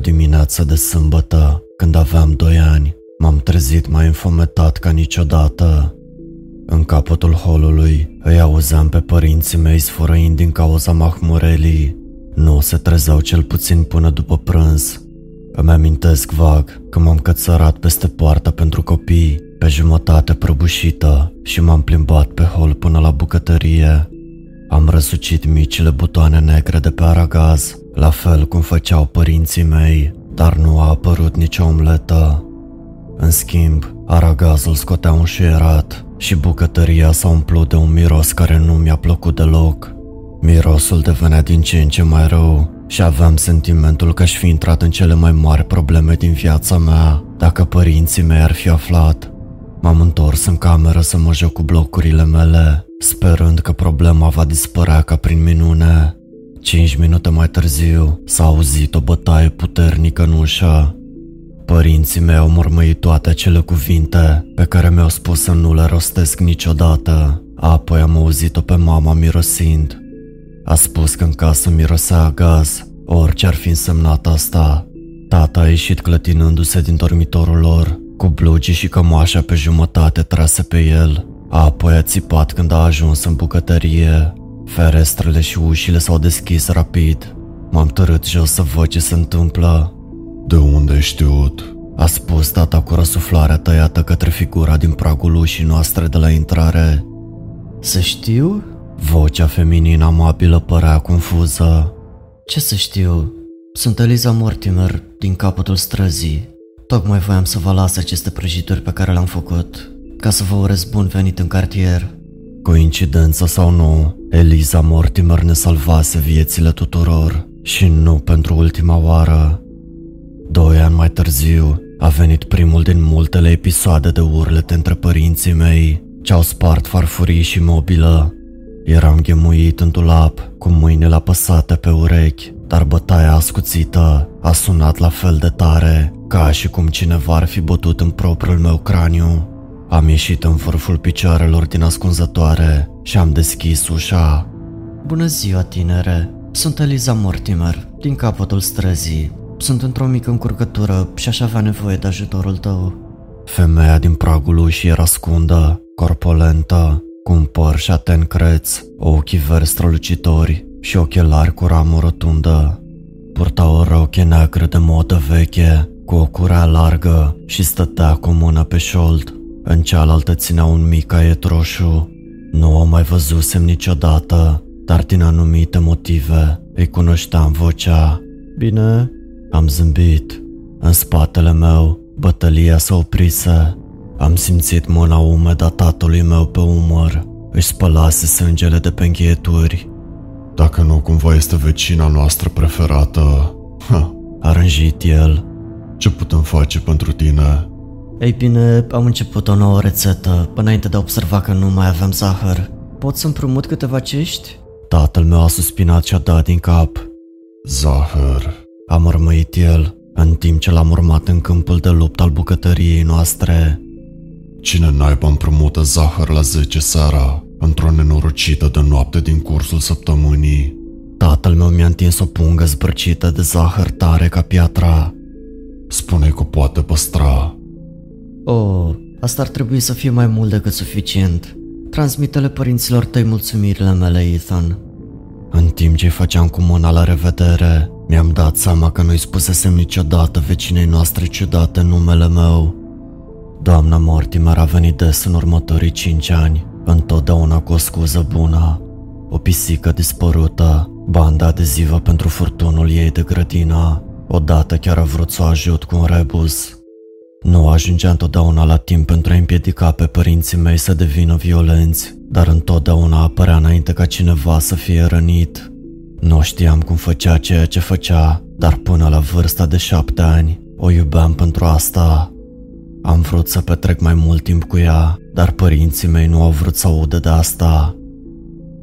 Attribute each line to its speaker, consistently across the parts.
Speaker 1: dimineață de sâmbătă, când aveam doi ani, m-am trezit mai înfometat ca niciodată. În capătul holului îi auzeam pe părinții mei sfărăind din cauza mahmurelii. Nu se trezeau cel puțin până după prânz. Îmi amintesc vag că m-am cățărat peste poarta pentru copii, pe jumătate prăbușită și m-am plimbat pe hol până la bucătărie. Am răsucit micile butoane negre de pe aragaz, la fel cum făceau părinții mei, dar nu a apărut nicio omletă. În schimb, aragazul scotea un șuierat și bucătăria s-a umplut de un miros care nu mi-a plăcut deloc. Mirosul devenea din ce în ce mai rău și aveam sentimentul că aș fi intrat în cele mai mari probleme din viața mea dacă părinții mei ar fi aflat. M-am întors în cameră să mă joc cu blocurile mele, sperând că problema va dispărea ca prin minune. Cinci minute mai târziu s-a auzit o bătaie puternică în ușă. Părinții mei au mormăit toate acele cuvinte pe care mi-au spus să nu le rostesc niciodată. Apoi am auzit-o pe mama mirosind. A spus că în casă mirosea gaz, orice ar fi însemnat asta. Tata a ieșit clătinându-se din dormitorul lor, cu blugii și cămașa pe jumătate trase pe el. Apoi a țipat când a ajuns în bucătărie. Ferestrele și ușile s-au deschis rapid. M-am tărât jos să văd ce se întâmplă.
Speaker 2: De unde ai știut?
Speaker 1: A spus tata cu răsuflarea tăiată către figura din pragul ușii noastre de la intrare.
Speaker 3: Să știu?
Speaker 1: Vocea feminină amabilă părea confuză.
Speaker 3: Ce să știu? Sunt Eliza Mortimer, din capătul străzii. Tocmai voiam să vă las aceste prăjituri pe care le-am făcut, ca să vă urez bun venit în cartier.
Speaker 1: Coincidență sau nu, Eliza Mortimer ne salvase viețile tuturor și nu pentru ultima oară. Doi ani mai târziu, a venit primul din multele episoade de urlete între părinții mei, ce au spart farfurii și mobilă. Eram ghemuit în dulap, cu mâinile apăsate pe urechi, dar bătaia ascuțită a sunat la fel de tare, ca și cum cineva ar fi bătut în propriul meu craniu. Am ieșit în vârful picioarelor din ascunzătoare și am deschis ușa.
Speaker 3: Bună ziua, tinere! Sunt Eliza Mortimer, din capătul străzii. Sunt într-o mică încurcătură și aș avea nevoie de ajutorul tău.
Speaker 1: Femeia din pragul ușii era scundă, corpolentă, cu un părș șaten creț, ochii verzi strălucitori și ochelari cu ramă rotundă. Purta o roche neagră de modă veche, cu o curea largă și stătea cu mână pe șold. În cealaltă ținea un mic caiet roșu. Nu o mai văzusem niciodată, dar din anumite motive îi cunoșteam vocea.
Speaker 3: Bine,
Speaker 1: am zâmbit. În spatele meu, bătălia s-a oprise. Am simțit mâna umedă a tatălui meu pe umăr. Își spălase sângele de pe încheieturi.
Speaker 2: Dacă nu cumva este vecina noastră preferată, ha,
Speaker 1: A rânjit el.
Speaker 2: ce putem face pentru tine?
Speaker 3: Ei bine, am început o nouă rețetă, înainte de a observa că nu mai avem zahăr. Pot să împrumut câteva cești?
Speaker 1: Tatăl meu a suspinat și a dat din cap.
Speaker 2: Zahăr.
Speaker 1: A mormăit el, în timp ce l-am urmat în câmpul de luptă al bucătăriei noastre.
Speaker 2: Cine naiba împrumută zahăr la 10 seara, într-o nenorocită de noapte din cursul săptămânii?
Speaker 1: Tatăl meu mi-a întins o pungă zbărcită de zahăr tare ca piatra.
Speaker 2: Spune că poate păstra.
Speaker 3: Oh, asta ar trebui să fie mai mult decât suficient. Transmite-le părinților tăi mulțumirile mele, Ethan.
Speaker 1: În timp ce îi făceam cu mâna la revedere, mi-am dat seama că nu-i spusesem niciodată vecinei noastre ciudate numele meu. Doamna Mortimer a venit des în următorii cinci ani, întotdeauna cu o scuză bună. O pisică dispărută, banda adezivă pentru furtunul ei de grădină. Odată chiar a vrut să o ajut cu un rebus. Nu ajungea întotdeauna la timp pentru a împiedica pe părinții mei să devină violenți, dar întotdeauna apărea înainte ca cineva să fie rănit. Nu știam cum făcea ceea ce făcea, dar până la vârsta de șapte ani o iubeam pentru asta. Am vrut să petrec mai mult timp cu ea, dar părinții mei nu au vrut să audă de asta.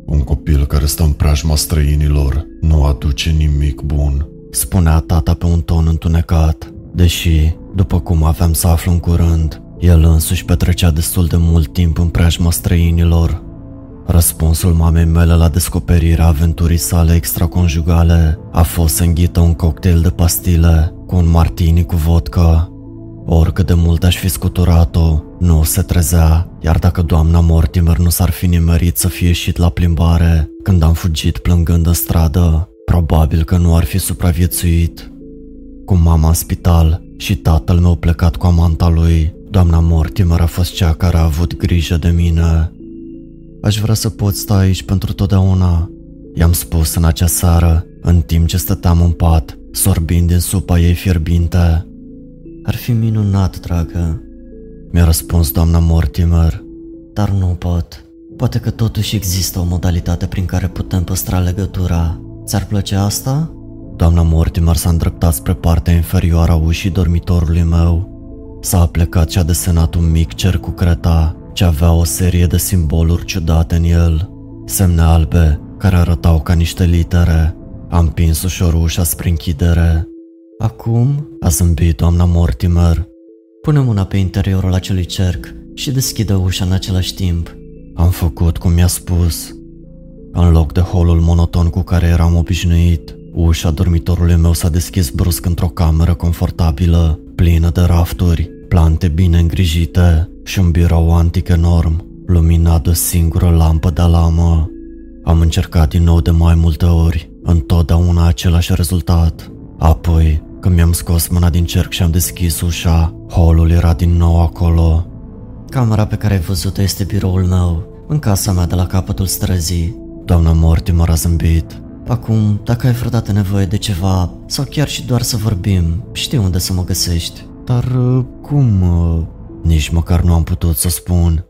Speaker 2: Un copil care stă în preajma străinilor nu aduce nimic bun.
Speaker 1: Spunea tata pe un ton întunecat, deși, după cum aveam să aflu în curând, el însuși petrecea destul de mult timp în preajma străinilor. Răspunsul mamei mele la descoperirea aventurii sale extraconjugale a fost să înghită un cocktail de pastile cu un martini cu vodka. Oricât de mult aș fi scuturat-o, nu se trezea, iar dacă doamna Mortimer nu s-ar fi nimerit să fie ieșit la plimbare când am fugit plângând în stradă, probabil că nu ar fi supraviețuit. Cu mama în spital și tatăl meu plecat cu amanta lui, doamna Mortimer a fost cea care a avut grijă de mine. Aș vrea să pot sta aici pentru totdeauna, i-am spus în acea seară, în timp ce stăteam în pat, sorbind din supa ei fierbinte.
Speaker 3: Ar fi minunat, dragă.
Speaker 1: Mi-a răspuns doamna Mortimer.
Speaker 3: Dar nu pot. Poate că totuși există o modalitate prin care putem păstra legătura. Ți-ar plăcea asta?
Speaker 1: Doamna Mortimer s-a îndreptat spre partea inferioară a ușii dormitorului meu. S-a plecat și a desenat un mic cer cu creta, ce avea o serie de simboluri ciudate în el. Semne albe, care arătau ca niște litere. Am împins ușor ușa spre închidere.
Speaker 3: Acum,
Speaker 1: A zâmbit doamna Mortimer.
Speaker 3: pune mâna pe interiorul acelui cerc și deschide ușa în același timp.
Speaker 1: Am făcut cum mi-a spus. În loc de holul monoton cu care eram obișnuit, ușa dormitorului meu s-a deschis brusc într-o cameră confortabilă, plină de rafturi, plante bine îngrijite și un birou antic enorm, luminat de o singură lampă de alamă. Am încercat din nou de mai multe ori, întotdeauna același rezultat. Apoi, când mi-am scos mâna din cerc și am deschis ușa, holul era din nou acolo.
Speaker 3: Camera pe care ai văzut-o este biroul meu, în casa mea de la capătul străzii.
Speaker 1: Doamna Mortimer a zâmbit.
Speaker 3: Acum, dacă ai vreodată nevoie de ceva, sau chiar și doar să vorbim, știi unde să mă găsești.
Speaker 1: Dar uh, cum? uh, Nici măcar nu am putut să spun.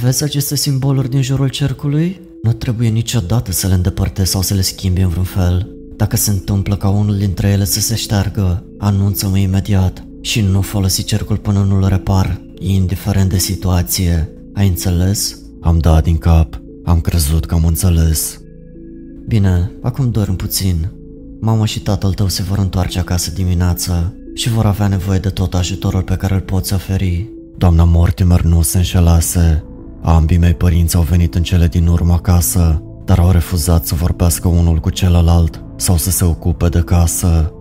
Speaker 3: Vezi aceste simboluri din jurul cercului? Nu trebuie niciodată să le îndepărtezi sau să le schimbi în vreun fel. Dacă se întâmplă ca unul dintre ele să se șteargă, anunță-mă imediat și nu folosi cercul până nu-l repar, indiferent de situație. Ai înțeles?
Speaker 1: Am dat din cap. Am crezut că am înțeles.
Speaker 3: Bine, acum dorm puțin. Mama și tatăl tău se vor întoarce acasă dimineața și vor avea nevoie de tot ajutorul pe care îl poți oferi.
Speaker 1: Doamna Mortimer nu se înșelase. Ambii mei părinți au venit în cele din urmă acasă, dar au refuzat să vorbească unul cu celălalt sau să se ocupe de casă.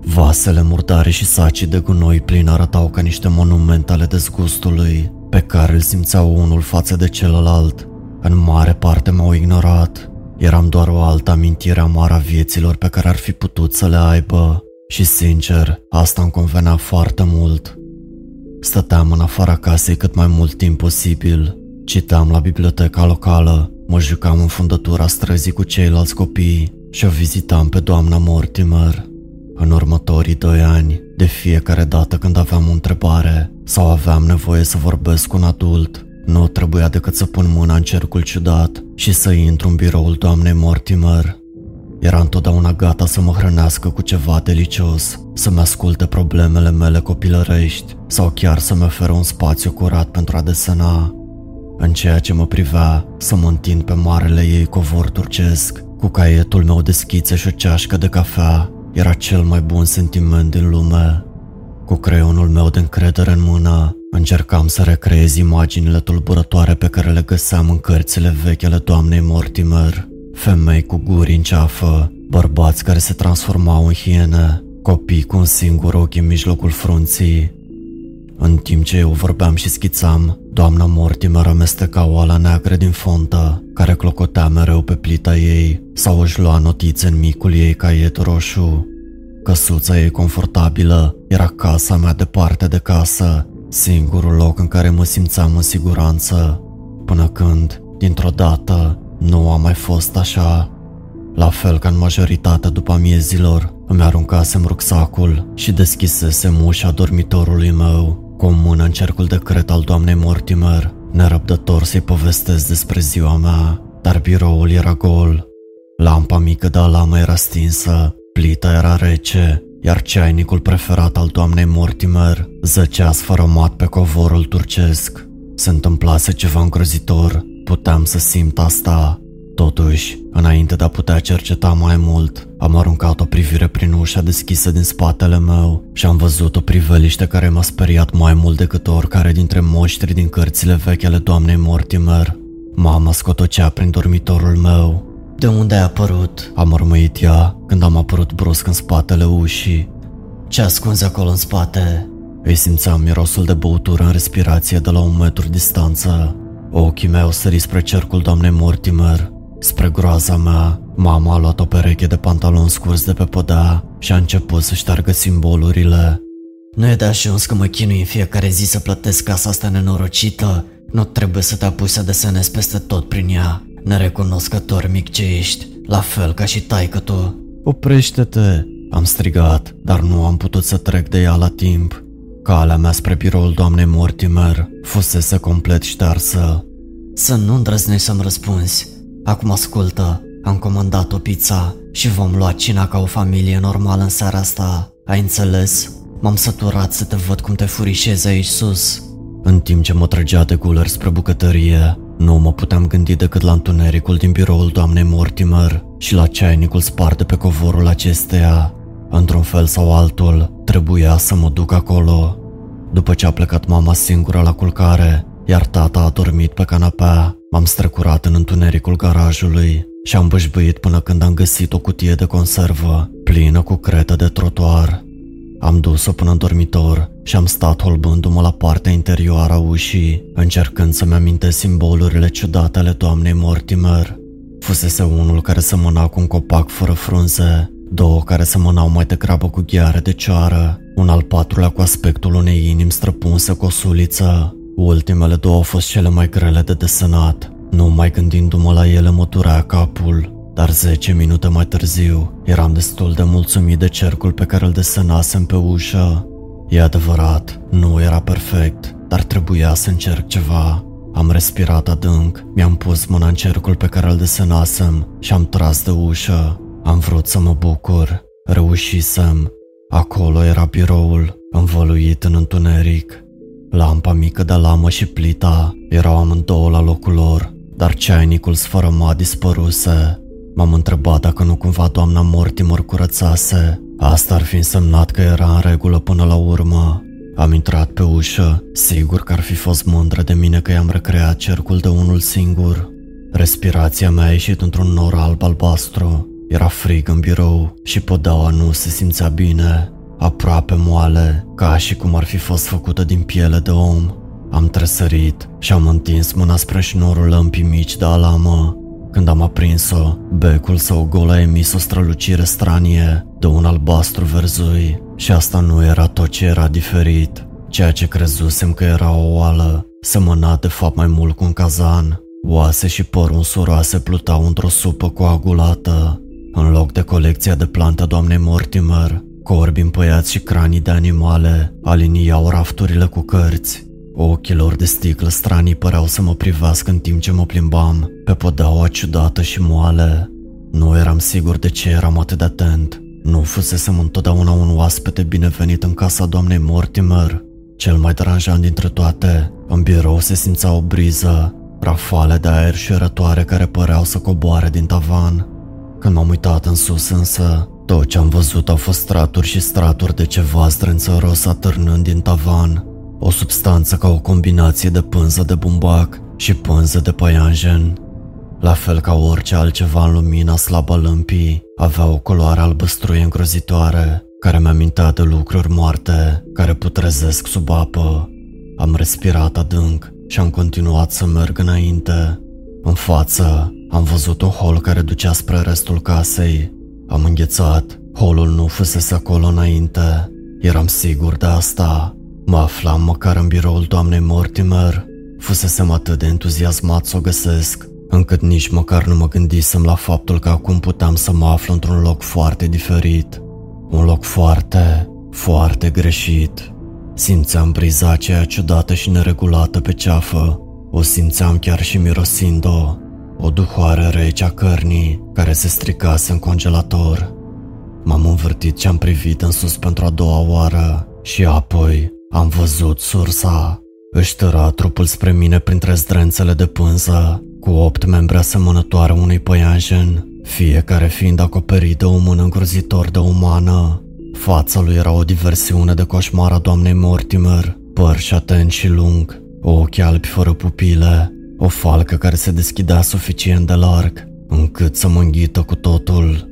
Speaker 1: Vasele murdare și sacii de gunoi plini arătau ca niște monumente ale dezgustului, pe care îl simțeau unul față de celălalt. În mare parte m-au ignorat. Eram doar o altă amintire amară a vieților pe care ar fi putut să le aibă. Și sincer, asta îmi convenea foarte mult. Stăteam în afara casei cât mai mult timp posibil. Citeam la biblioteca locală, mă jucam în fundătura străzii cu ceilalți copii și o vizitam pe doamna Mortimer. În următorii doi ani, de fiecare dată când aveam o întrebare sau aveam nevoie să vorbesc cu un adult, nu trebuia decât să pun mâna în cercul ciudat și să intru în biroul doamnei Mortimer. Era întotdeauna gata să mă hrănească cu ceva delicios, să-mi asculte problemele mele copilărești sau chiar să-mi oferă un spațiu curat pentru a desena. În ceea ce mă privea, să mă întind pe marele ei covor turcesc, cu caietul meu de schițe și o ceașcă de cafea, era cel mai bun sentiment din lume. Cu creionul meu de încredere în mână, încercam să recreez imaginile tulburătoare pe care le găseam în cărțile vechi ale doamnei Mortimer. Femei cu guri în ceafă, bărbați care se transformau în hiene, copii cu un singur ochi în mijlocul frunții. În timp ce eu vorbeam și schițam, doamna Mortimer amesteca oala neagră din fontă, care clocotea mereu pe plita ei, sau își lua notițe în micul ei caiet roșu. Căsuța ei confortabilă era casa mea departe de casă, singurul loc în care mă simțeam în siguranță, până când, dintr-o dată, nu a mai fost așa. La fel ca în majoritatea după amiezilor, îmi aruncasem rucsacul și deschisesem ușa dormitorului meu, cu o mână în cercul de cret al doamnei Mortimer, nerăbdător să-i povestesc despre ziua mea, dar biroul era gol. Lampa mică de alamă era stinsă, plita era rece, iar ceainicul preferat al doamnei Mortimer zăcea sfărămat pe covorul turcesc. Se întâmplase ceva îngrozitor, puteam să simt asta. Totuși, înainte de a putea cerceta mai mult, am aruncat o privire prin ușa deschisă din spatele meu și am văzut o priveliște care m-a speriat mai mult decât oricare dintre moștri din cărțile vechi ale doamnei Mortimer. Mama scotocea prin dormitorul meu.
Speaker 3: De unde ai apărut?
Speaker 1: A mormăit ea când am apărut brusc în spatele ușii.
Speaker 3: Ce ascunzi acolo în spate?
Speaker 1: Îi simțeam mirosul de băutură în respirație de la un metru distanță. Ochii mei au sărit spre cercul doamnei Mortimer. Spre groaza mea, mama a luat o pereche de pantaloni scurs de pe podea și a început să șteargă simbolurile.
Speaker 3: Nu e de ajuns că mă chinui în fiecare zi să plătesc casa asta nenorocită? Nu trebuie să te apuci să desenezi peste tot prin ea. Nerecunoscător mic ce ești, la fel ca și taică tu.
Speaker 1: Oprește-te! Am strigat, dar nu am putut să trec de ea la timp. Calea mea spre biroul doamnei Mortimer fusese complet ștearsă.
Speaker 3: Să nu îndrăznești să-mi răspunzi. Acum ascultă, am comandat o pizza și vom lua cina ca o familie normală în seara asta. Ai înțeles? M-am săturat să te văd cum te furișezi aici sus.
Speaker 1: În timp ce mă trăgea de guler spre bucătărie, nu mă puteam gândi decât la întunericul din biroul doamnei Mortimer și la ceainicul spart de pe covorul acesteia. Într-un fel sau altul, trebuia să mă duc acolo. După ce a plecat mama singură la culcare, iar tata a dormit pe canapea, m-am strecurat în întunericul garajului și am bășbăit până când am găsit o cutie de conservă plină cu cretă de trotuar. Am dus-o până în dormitor și am stat holbându-mă la partea interioară a ușii, încercând să-mi amintesc simbolurile ciudate ale doamnei Mortimer. Fusese unul care semăna cu un copac fără frunze, două care semănau mai degrabă cu gheare de cioară, un al patrulea cu aspectul unei inimi străpunse cu o suliță. Ultimele două au fost cele mai grele de desenat. Nu mai gândindu-mă la ele mă durea capul, dar 10 minute mai târziu eram destul de mulțumit de cercul pe care îl desenasem pe ușă. E adevărat, nu era perfect, dar trebuia să încerc ceva. Am respirat adânc, mi-am pus mâna în cercul pe care îl desenasem și am tras de ușă. Am vrut să mă bucur, reușisem. Acolo era biroul, învăluit în întuneric. Lampa mică de lamă și plita erau amândouă la locul lor, dar ceainicul sfărămat dispăruse. M-am întrebat dacă nu cumva doamna Mortimer curățase. Asta ar fi însemnat că era în regulă până la urmă. Am intrat pe ușă, sigur că ar fi fost mândră de mine că i-am recreat cercul de unul singur. Respirația mea a ieșit într-un nor alb-albastru. Era frig în birou și podeaua nu se simțea bine, aproape moale, ca și cum ar fi fost făcută din piele de om. Am tresărit și am întins mâna spre șnorul lămpii mici de alamă. Când am aprins-o, becul său gol a emis o strălucire stranie de un albastru verzui și asta nu era tot ce era diferit. Ceea ce crezusem că era o oală semăna de fapt mai mult cu un cazan. Oase și păr unsuroase plutau într-o supă coagulată. În loc de colecția de plante doamnei Mortimer, corbi împăiați și cranii de animale aliniau rafturile cu cărți. Ochilor de sticlă stranii păreau să mă privească în timp ce mă plimbam pe podeaua ciudată și moale. Nu eram sigur de ce eram atât de atent. Nu fusesem întotdeauna un oaspete binevenit în casa doamnei Mortimer. Cel mai deranjant dintre toate, în birou se simțea o briză, rafale de aer și rătoare care păreau să coboare din tavan. Când m-am uitat în sus însă, tot ce am văzut au fost straturi și straturi de ceva strânțăros atârnând din tavan. O substanță ca o combinație de pânză de bumbac și pânză de păianjen. La fel ca orice altceva în lumina slabă lâmpii, avea o culoare albăstruie îngrozitoare, care mi-a mintea de lucruri moarte, care putrezesc sub apă. Am respirat adânc și am continuat să merg înainte. În față, am văzut un hol care ducea spre restul casei. Am înghețat. Holul nu fusese acolo înainte. Eram sigur de asta. Mă aflam măcar în biroul doamnei Mortimer. Fusesem atât de entuziasmat să o găsesc, încât nici măcar nu mă gândisem la faptul că acum puteam să mă aflu într-un loc foarte diferit. Un loc foarte, foarte greșit. Simțeam briza aceea ciudată și neregulată pe ceafă. O simțeam chiar și mirosind-o. O duhoare rece a cărnii care se stricase în congelator. M-am învârtit și am privit în sus pentru a doua oară și apoi am văzut sursa. Își tăra trupul spre mine printre zdrențele de pânză, cu opt membre asemănătoare unui păianjen, fiecare fiind acoperit de o mână îngrozitor de umană. Fața lui era o diversiune de coșmar a doamnei Mortimer, păr și atent și lung, ochi albi fără pupile, o falcă care se deschidea suficient de larg, încât să mă înghită cu totul.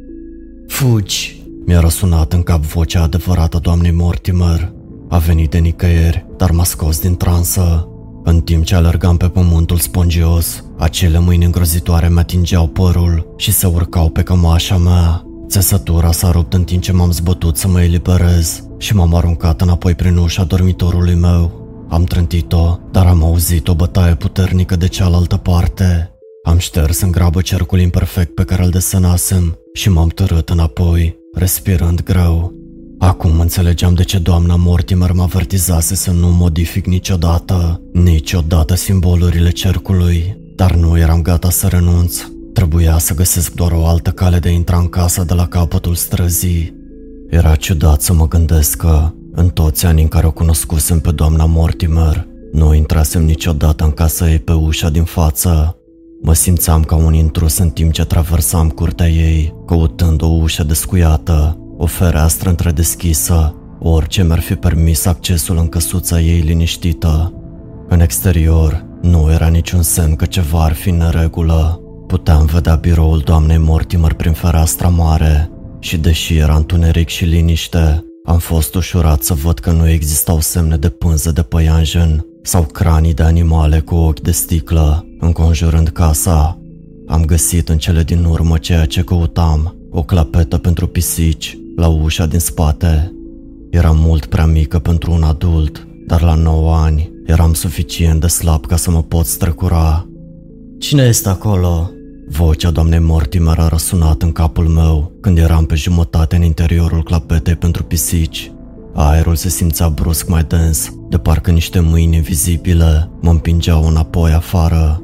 Speaker 3: Fugi!
Speaker 1: Mi-a răsunat în cap vocea adevărată a doamnei Mortimer. A venit de nicăieri, dar m-a scos din transă. În timp ce alergam pe pământul spongios, acele mâini îngrozitoare mi atingeau părul și se urcau pe cămașa mea. Țesătura s-a rupt în timp ce m-am zbătut să mă eliberez și m-am aruncat înapoi prin ușa dormitorului meu. Am trântit-o, dar am auzit o bătaie puternică de cealaltă parte. Am șters în grabă cercul imperfect pe care îl desenasem și m-am târât înapoi, respirând greu. Acum înțelegeam de ce doamna Mortimer mă avertizase să nu modific niciodată, niciodată simbolurile cercului, dar nu eram gata să renunț. Trebuia să găsesc doar o altă cale de a intra în casa de la capătul străzii. Era ciudat să mă gândesc că, în toți anii în care o cunoscusem pe doamna Mortimer, nu intrasem niciodată în casa ei pe ușa din față. Mă simțeam ca un intrus în timp ce traversam curtea ei, căutând o ușă descuiată, o fereastră întredeschisă, orice mi-ar fi permis accesul în căsuța ei liniștită. În exterior, nu era niciun semn că ceva ar fi în neregulă. Puteam vedea biroul doamnei Mortimer prin fereastra mare și deși era întuneric și liniște, am fost ușurat să văd că nu existau semne de pânză de păianjen sau cranii de animale cu ochi de sticlă înconjurând casa. Am găsit în cele din urmă ceea ce căutam, o clapetă pentru pisici, la ușa din spate. Era mult prea mică pentru un adult, dar la 9 ani eram suficient de slab ca să mă pot strecura.
Speaker 3: Cine este acolo?
Speaker 1: Vocea doamnei Mortimer a răsunat în capul meu când eram pe jumătate în interiorul clapetei pentru pisici. Aerul se simțea brusc mai dens, de parcă niște mâini invizibile mă împingeau înapoi afară.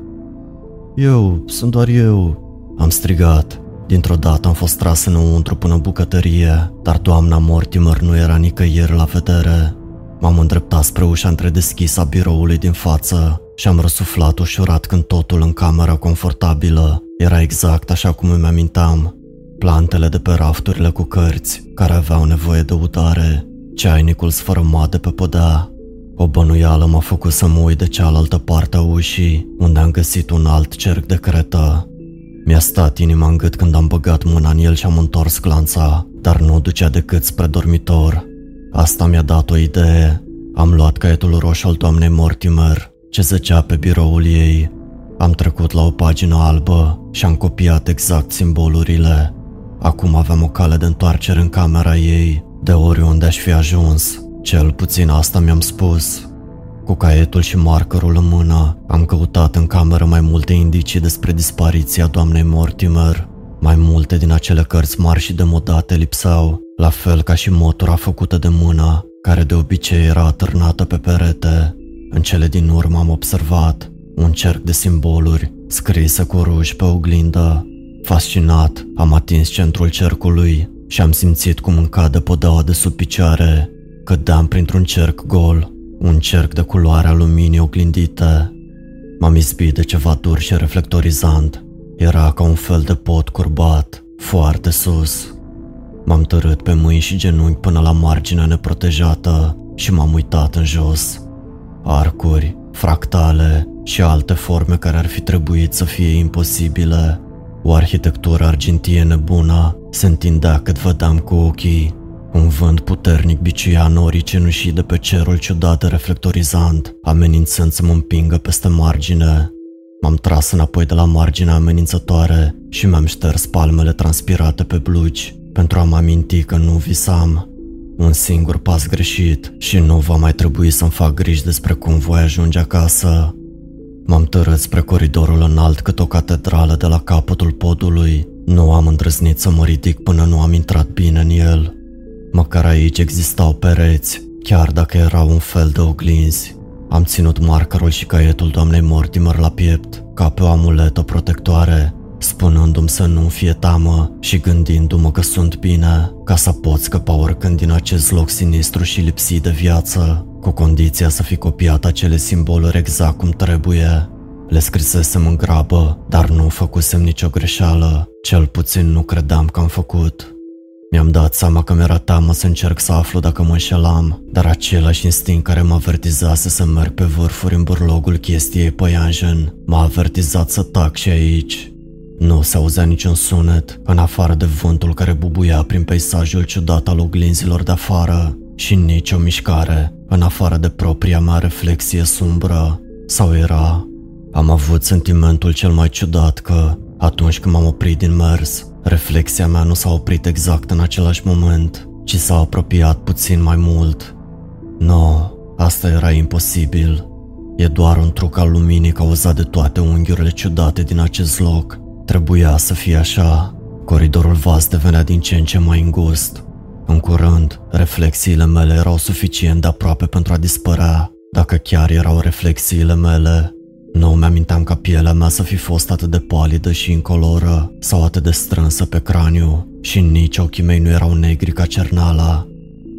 Speaker 1: Eu, sunt doar eu, am strigat. Dintr-o dată am fost tras înăuntru până în bucătărie, dar doamna Mortimer nu era nicăieri la vedere. M-am îndreptat spre ușa întredeschisă a biroului din față și am răsuflat ușurat când totul în camera confortabilă era exact așa cum îmi amintam. Plantele de pe rafturile cu cărți, care aveau nevoie de udare, ceainicul sfărâmat de pe podea. O bănuială m-a făcut să mă uit de cealaltă parte a ușii, unde am găsit un alt cerc de cretă. Mi-a stat inima în gât când am băgat mâna în el și am întors glanța, dar nu ducea decât spre dormitor. Asta mi-a dat o idee. Am luat caietul roșu al doamnei Mortimer, ce zăcea pe biroul ei. Am trecut la o pagină albă și am copiat exact simbolurile. Acum aveam o cale de întoarcere în camera ei, de oriunde aș fi ajuns. Cel puțin asta mi-am spus. Cu caietul și markerul în mână, am căutat în cameră mai multe indicii despre dispariția doamnei Mortimer. Mai multe din acele cărți mari și demodate lipsau, la fel ca și motura făcută de mână, care de obicei era atârnată pe perete. În cele din urmă am observat un cerc de simboluri scrise cu ruj pe oglindă. Fascinat, am atins centrul cercului și am simțit cum îmi cade podeaua de sub picioare. Cădeam printr-un cerc gol, un cerc de culoare a luminii oglindite. M-am izbit de ceva dur și reflectorizant. Era ca un fel de pot curbat, foarte sus. M-am tărât pe mâini și genunchi până la marginea neprotejată și m-am uitat în jos. Arcuri, fractale și alte forme care ar fi trebuit să fie imposibile. O arhitectură argintie nebună se întindea cât vedeam cu ochii. Un vânt puternic biciuia norii cenușii de pe cerul ciudat reflectorizant, amenințând să mă împingă peste margine. M-am tras înapoi de la marginea amenințătoare și mi-am șters palmele transpirate pe blugi pentru a mă aminti că nu visam. Un singur pas greșit și nu va mai trebui să-mi fac griji despre cum voi ajunge acasă. M-am tărât spre coridorul înalt cât o catedrală de la capătul podului. Nu am îndrăznit să mă ridic până nu am intrat bine în el. Măcar aici existau pereți, chiar dacă erau un fel de oglinzi. Am ținut markerul și caietul doamnei Mortimer la piept, ca pe o amuletă protectoare, spunându-mi să nu fie teamă și gândindu-mă că sunt bine, ca să pot scăpa oricând din acest loc sinistru și lipsit de viață, cu condiția să fi copiat acele simboluri exact cum trebuie. Le scrisesem în grabă, dar nu făcusem nicio greșeală, cel puțin nu credeam că am făcut. Mi-am dat seama că mi-era teamă să încerc să aflu dacă mă înșelam, dar același instinct care mă avertizase să merg pe vârfuri în burlogul chestiei păianjen m-a avertizat să tac și aici. Nu se auzea niciun sunet, în afară de vântul care bubuia prin peisajul ciudat al oglinzilor de afară și nicio mișcare, în afară de propria mea reflexie sumbră. Sau era... Am avut sentimentul cel mai ciudat că, atunci când m-am oprit din mers, reflexia mea nu s-a oprit exact în același moment, ci s-a apropiat puțin mai mult. Nu, asta era imposibil. E doar un truc al luminii cauzat de toate unghiurile ciudate din acest loc. Trebuia să fie așa. Coridorul vast devenea din ce în ce mai îngust. În curând, reflexiile mele erau suficient de aproape pentru a dispărea, dacă chiar erau reflexiile mele. Nu mi-aminteam ca pielea mea să fi fost atât de palidă și incoloră sau atât de strânsă pe craniu și nici ochii mei nu erau negri ca cernala.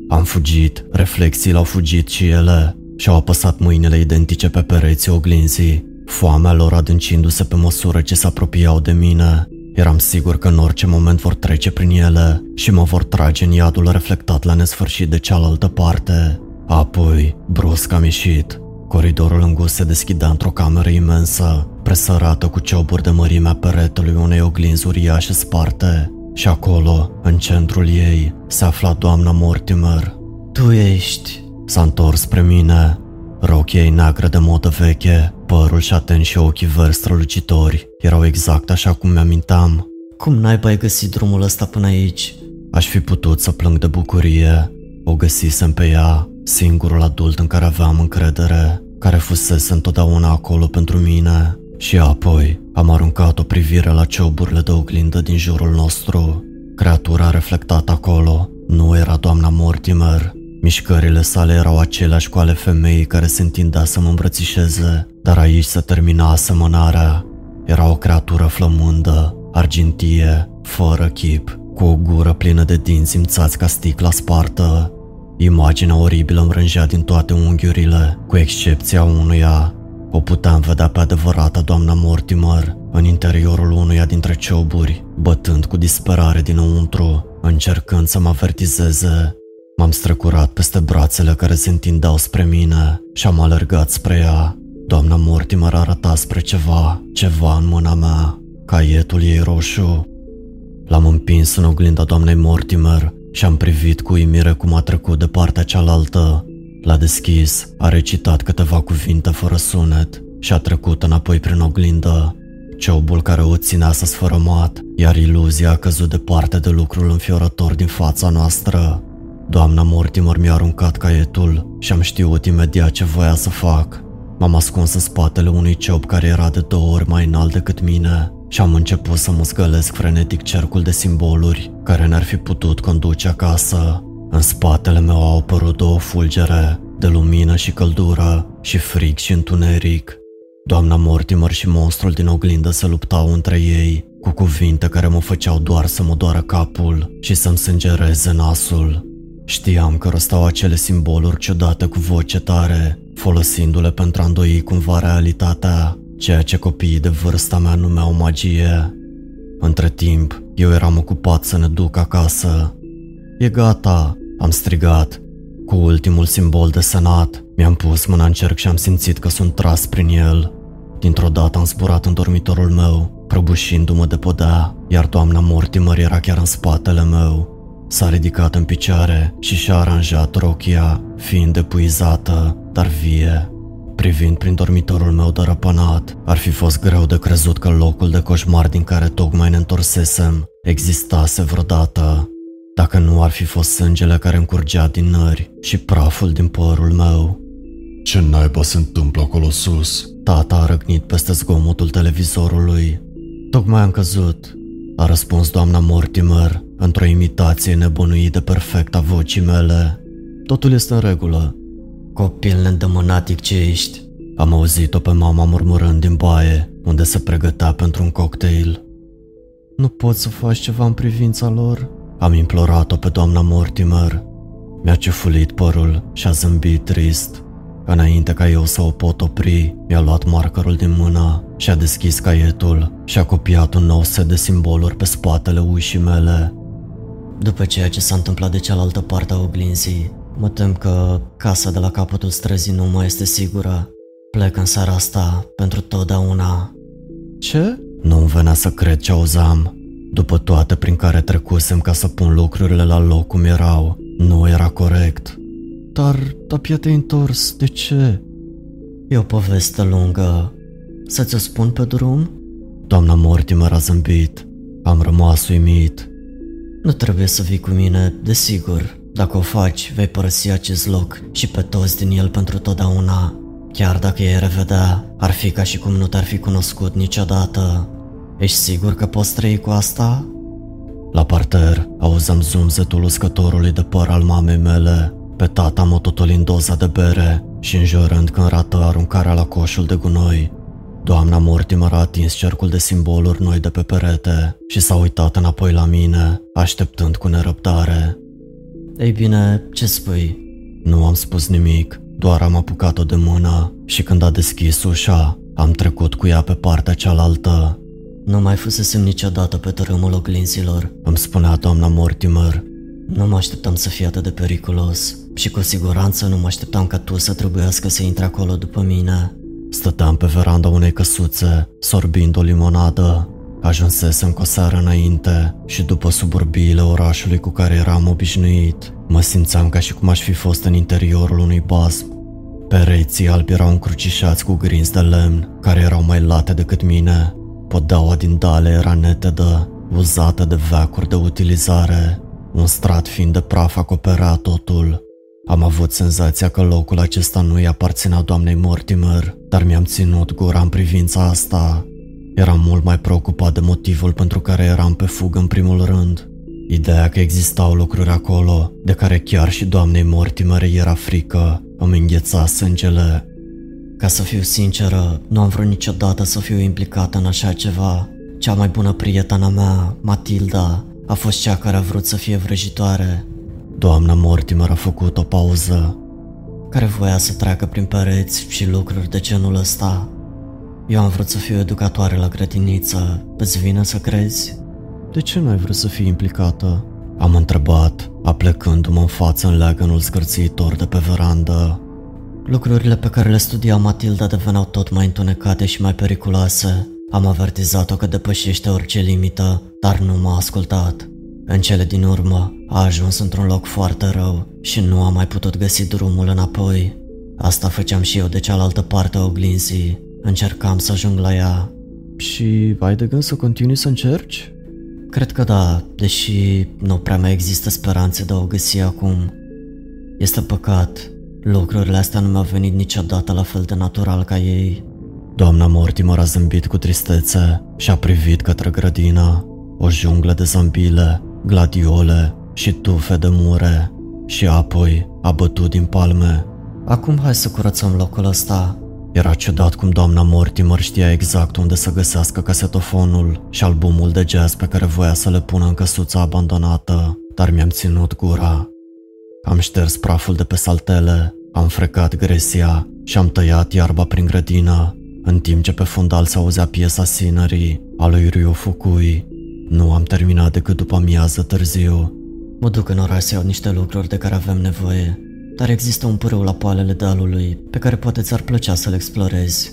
Speaker 1: Am fugit, reflexiile au fugit și ele și-au apăsat mâinile identice pe pereții oglinzii, foamea lor adâncindu-se pe măsură ce se apropiau de mine. Eram sigur că în orice moment vor trece prin ele și mă vor trage în iadul reflectat la nesfârșit de cealaltă parte. Apoi, brusc am ieșit. Coridorul îngust se deschidea într-o cameră imensă, presărată cu cioburi de mărimea peretelui unei oglinzi uriașe sparte. Și acolo, în centrul ei, se afla doamna Mortimer.
Speaker 3: Tu ești...
Speaker 1: S-a întors spre mine. Rochia ei neagră de modă veche, părul șaten și ochii verzi strălucitori erau exact așa cum mi-amintam.
Speaker 3: Cum naiba ai găsit drumul ăsta până aici?
Speaker 1: Aș fi putut să plâng de bucurie. O găsisem pe ea, singurul adult în care aveam încredere, care fusese întotdeauna acolo pentru mine. Și apoi am aruncat o privire la cioburile de oglindă din jurul nostru. Creatura reflectată acolo nu era doamna Mortimer. Mișcările sale erau aceleași cu ale femeii care se întindea să mă îmbrățișeze, dar aici se termina asemănarea. Era o creatură flămândă, argintie, fără chip, cu o gură plină de dinți imțați ca sticla spartă. Imaginea oribilă îmi rângea din toate unghiurile, cu excepția unuia. O puteam vedea pe adevărata doamna Mortimer în interiorul unuia dintre cioburi, bătând cu disperare dinăuntru, încercând să mă avertizeze. M-am străcurat peste brațele care se întindeau spre mine și am alergat spre ea. Doamna Mortimer arăta spre ceva, ceva în mâna mea, caietul ei roșu. L-am împins în oglinda doamnei Mortimer și am privit cu uimire cum a trecut de partea cealaltă. L-a deschis, a recitat câteva cuvinte fără sunet și a trecut înapoi prin oglindă. Ciobul care o ținea s-a sfărămat, iar iluzia a căzut departe de lucrul înfiorător din fața noastră. Doamna Mortimer mi-a aruncat caietul și am știut imediat ce voia să fac. M-am ascuns în spatele unui ciob care era de două ori mai înalt decât mine și am început să mă zgălesc frenetic cercul de simboluri care ne-ar fi putut conduce acasă. În spatele meu au apărut două fulgere, de lumină și căldură, și frig și întuneric. Doamna Mortimer și monstrul din oglindă se luptau între ei, cu cuvinte care mă făceau doar să mă doară capul și să-mi sângereze nasul. Știam că răstau acele simboluri ciudate cu voce tare, folosindu-le pentru a îndoi cumva realitatea, ceea ce copiii de vârsta mea numeau magie. Între timp, eu eram ocupat să ne duc acasă. E gata, am strigat. Cu ultimul simbol de senat, mi-am pus mâna în cerc și am simțit că sunt tras prin el. Dintr-o dată am zburat în dormitorul meu, prăbușindu-mă de podea, iar doamna Mortimer era chiar în spatele meu. S-a ridicat în picioare și și-a aranjat rochia, fiind epuizată, dar vie. Privind prin dormitorul meu dărăpânat, ar fi fost greu de crezut că locul de coșmar din care tocmai ne întorsesem existase vreodată. Dacă nu ar fi fost sângele care încurgea din nări și praful din părul meu.
Speaker 2: Ce naiba se întâmplă acolo sus?
Speaker 1: Tata a răgnit peste zgomotul televizorului. Tocmai am căzut, a răspuns doamna Mortimer, într-o imitație nebunuită perfect a vocii mele. Totul este în regulă.
Speaker 3: Copil neîndemânatic ce ești.
Speaker 1: Am auzit-o pe mama murmurând din baie, unde se pregătea pentru un cocktail. Nu poți să faci ceva în privința lor? Am implorat-o pe doamna Mortimer. Mi-a ciufulit părul și a zâmbit trist. Înainte ca eu să o pot opri, mi-a luat markerul din mână și a deschis caietul și a copiat un nou set de simboluri pe spatele ușii mele.
Speaker 3: După ceea ce s-a întâmplat de cealaltă parte a oglinzii, mă tem că casa de la capătul străzii nu mai este sigură. Plec în seara asta pentru totdeauna.
Speaker 1: Ce? Nu-mi venea să cred ce auzeam. După toate prin care trecusem ca să pun lucrurile la loc cum erau, nu era corect.
Speaker 3: Dar tapia te-ai întors, de ce? E o poveste lungă. Să ți-o spun pe drum?
Speaker 1: Doamna Mortimer a zâmbit. Am rămas uimit.
Speaker 3: Nu trebuie să vii cu mine, desigur. Dacă o faci, vei părăsi acest loc și pe toți din el pentru totdeauna. Chiar dacă ei revedea, ar fi ca și cum nu te-ar fi cunoscut niciodată. Ești sigur că poți trăi cu asta?
Speaker 1: La parter, auzam zumzetul uscătorului de păr al mamei mele, pe tata mototolind doza de bere și înjurând când rată aruncarea la coșul de gunoi. Doamna Mortimer a atins cercul de simboluri noi de pe perete și s-a uitat înapoi la mine, așteptând cu nerăbdare.
Speaker 3: Ei bine, ce spui?
Speaker 1: Nu am spus nimic, doar am apucat-o de mână și când a deschis ușa, am trecut cu ea pe partea cealaltă.
Speaker 3: Nu mai fusesem niciodată pe tărâmul oglinzilor.
Speaker 1: Îmi spunea doamna Mortimer.
Speaker 3: Nu mă așteptam să fie atât de periculos și cu siguranță nu mă așteptam ca tu să trebuiască să intri acolo după mine.
Speaker 1: Stăteam pe veranda unei căsuțe, sorbind o limonadă. Ajunsesem cu o seară înainte și după suburbiile orașului cu care eram obișnuit, mă simțeam ca și cum aș fi fost în interiorul unui basm. Pereții albi erau încrucișați cu grinzi de lemn, care erau mai late decât mine. Podeaua din dale era netedă, uzată de veacuri de utilizare, un strat fiind de praf acoperea totul. Am avut senzația că locul acesta nu i aparținea doamnei Mortimer, dar mi-am ținut gura în privința asta. Eram mult mai preocupat de motivul pentru care eram pe fugă în primul rând. Ideea că existau lucruri acolo, de care chiar și doamnei Mortimer era frică, îmi îngheța sângele.
Speaker 3: Ca să fiu sinceră, nu am vrut niciodată să fiu implicată în așa ceva. Cea mai bună prietena mea, Matilda, a fost cea care a vrut să fie vrăjitoare.
Speaker 1: Doamna Mortimer a făcut o pauză.
Speaker 3: Care voia să treacă prin pereți și lucruri de genul ăsta. Eu am vrut să fiu educatoare la grădiniță. Îți vine să crezi?
Speaker 1: De ce nu ai vrut să fii implicată? Am întrebat, aplecându-mă în față în leagănul zgârțitor de pe verandă.
Speaker 3: Lucrurile pe care le studia Matilda deveneau tot mai întunecate și mai periculoase. Am avertizat-o că depășește orice limită, dar nu m-a ascultat. În cele din urmă, a ajuns într-un loc foarte rău și nu a mai putut găsi drumul înapoi. Asta făceam și eu de cealaltă parte a oglinzii. Încercam să ajung la ea.
Speaker 1: Și ai de gând să continui să încerci?
Speaker 3: Cred că da, deși nu prea mai există speranțe de a o găsi acum. Este păcat. Lucrurile astea nu mi-au venit niciodată la fel de natural ca ei.
Speaker 1: Doamna Mortimer a zâmbit cu tristețe și a privit către grădină. O junglă de zambile, gladiole și tufe de mure. Și apoi a bătut din palme.
Speaker 3: Acum hai să curățăm locul ăsta.
Speaker 1: Era ciudat cum doamna Mortimer știa exact unde să găsească casetofonul și albumul de jazz pe care voia să le pună în căsuța abandonată, dar mi-am ținut gura. Am șters praful de pe saltele, am frecat gresia și am tăiat iarba prin grădină, în timp ce pe fundal se auzea piesa Sinării a lui Ryu Fukui. Nu am terminat decât după amiază târziu.
Speaker 3: Mă duc în oraș să iau niște lucruri de care avem nevoie, dar există un pârâu la poalele dealului pe care poate ți-ar plăcea să-l explorezi.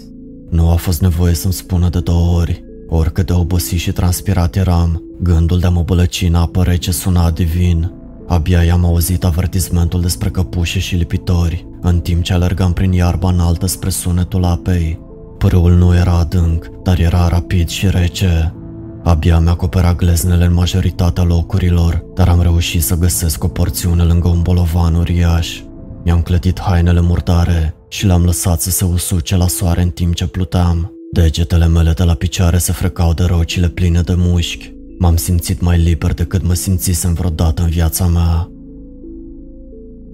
Speaker 1: Nu a fost nevoie să-mi spună de două ori. Oricât de obosit și transpirat eram, gândul de a mă bălăci în apă rece suna divin. Abia i-am auzit avertismentul despre căpușe și lipitori, în timp ce alergam prin iarba înaltă spre sunetul apei. Pârâul nu era adânc, dar era rapid și rece. Abia mi-acopera gleznele în majoritatea locurilor, dar am reușit să găsesc o porțiune lângă un bolovan uriaș. Mi-am clătit hainele murdare și le-am lăsat să se usuce la soare în timp ce pluteam. Degetele mele de la picioare se frecau de rocile pline de mușchi. M-am simțit mai liber decât mă simțisem vreodată în viața mea.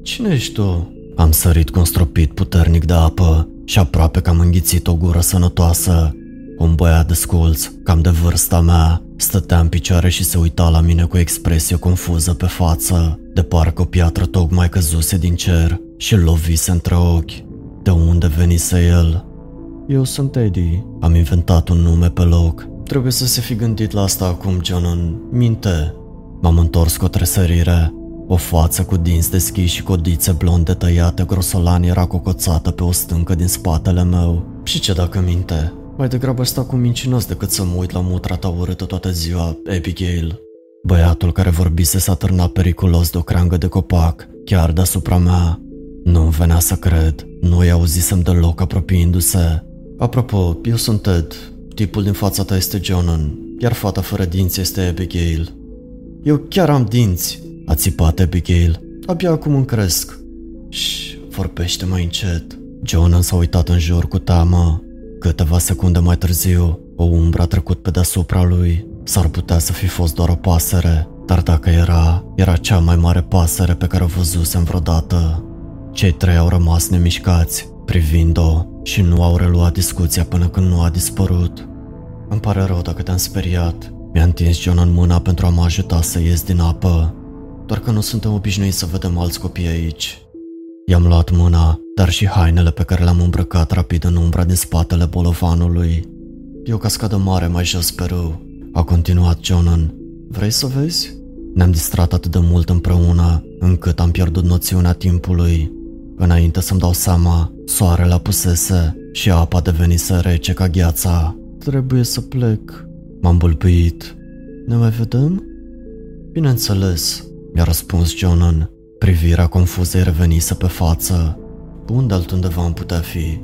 Speaker 3: Cine ești tu?
Speaker 1: Am sărit cu un stropit puternic de apă și aproape că am înghițit o gură sănătoasă. Un băiat desculț, cam de vârsta mea, stătea în picioare și se uita la mine cu o expresie confuză pe față, de parcă o piatră tocmai căzuse din cer și îl lovise între ochi. De unde venise el?
Speaker 3: Eu sunt Eddie.
Speaker 1: Am inventat un nume pe loc.
Speaker 3: Trebuie să se fi gândit la asta acum, John, în minte.
Speaker 1: M-am întors cu o tresărire. O față cu dinți deschiși și codițe blonde tăiate grosolan era cocoțată pe o stâncă din spatele meu.
Speaker 3: Și ce dacă minte?
Speaker 1: Mai degrabă stau cu mincinos decât să mă uit la mutra ta urâtă toată ziua, Abigail. Băiatul care vorbise s-a târnat periculos de o creangă de copac, chiar deasupra mea. Nu-mi venea să cred, nu-i auzisem deloc apropiindu-se. Apropo, eu sunt Ted, tipul din fața ta este Jonan, iar fata fără dinți este Abigail. Eu chiar am dinți, a țipat Abigail. Abia acum îmi cresc. Și vorbește mai încet. Jonan s-a uitat în jur cu teamă. Câteva secunde mai târziu, o umbră a trecut pe deasupra lui. S-ar putea să fi fost doar o pasăre, dar dacă era, era cea mai mare pasăre pe care o văzusem vreodată. Cei trei au rămas nemișcați, privind-o, și nu au reluat discuția până când nu a dispărut. Îmi pare rău dacă te-am speriat. Mi-a întins John în mâna pentru a mă ajuta să ies din apă. Doar că nu suntem obișnuiți să vedem alți copii aici. I-am luat mâna, dar și hainele pe care le-am îmbrăcat rapid în umbra din spatele bolovanului. E o cascadă mare mai jos pe râu, a continuat Jonan. Vrei să vezi? Ne-am distrat atât de mult împreună, încât am pierdut noțiunea timpului. Înainte să-mi dau seama, soarele apusese și apa devenise rece ca gheața. Trebuie să plec. M-am bâlbâit. Ne mai vedem? Bineînțeles, mi-a răspuns Jonan. Privirea confuză revenise pe față. Unde altundeva am putea fi?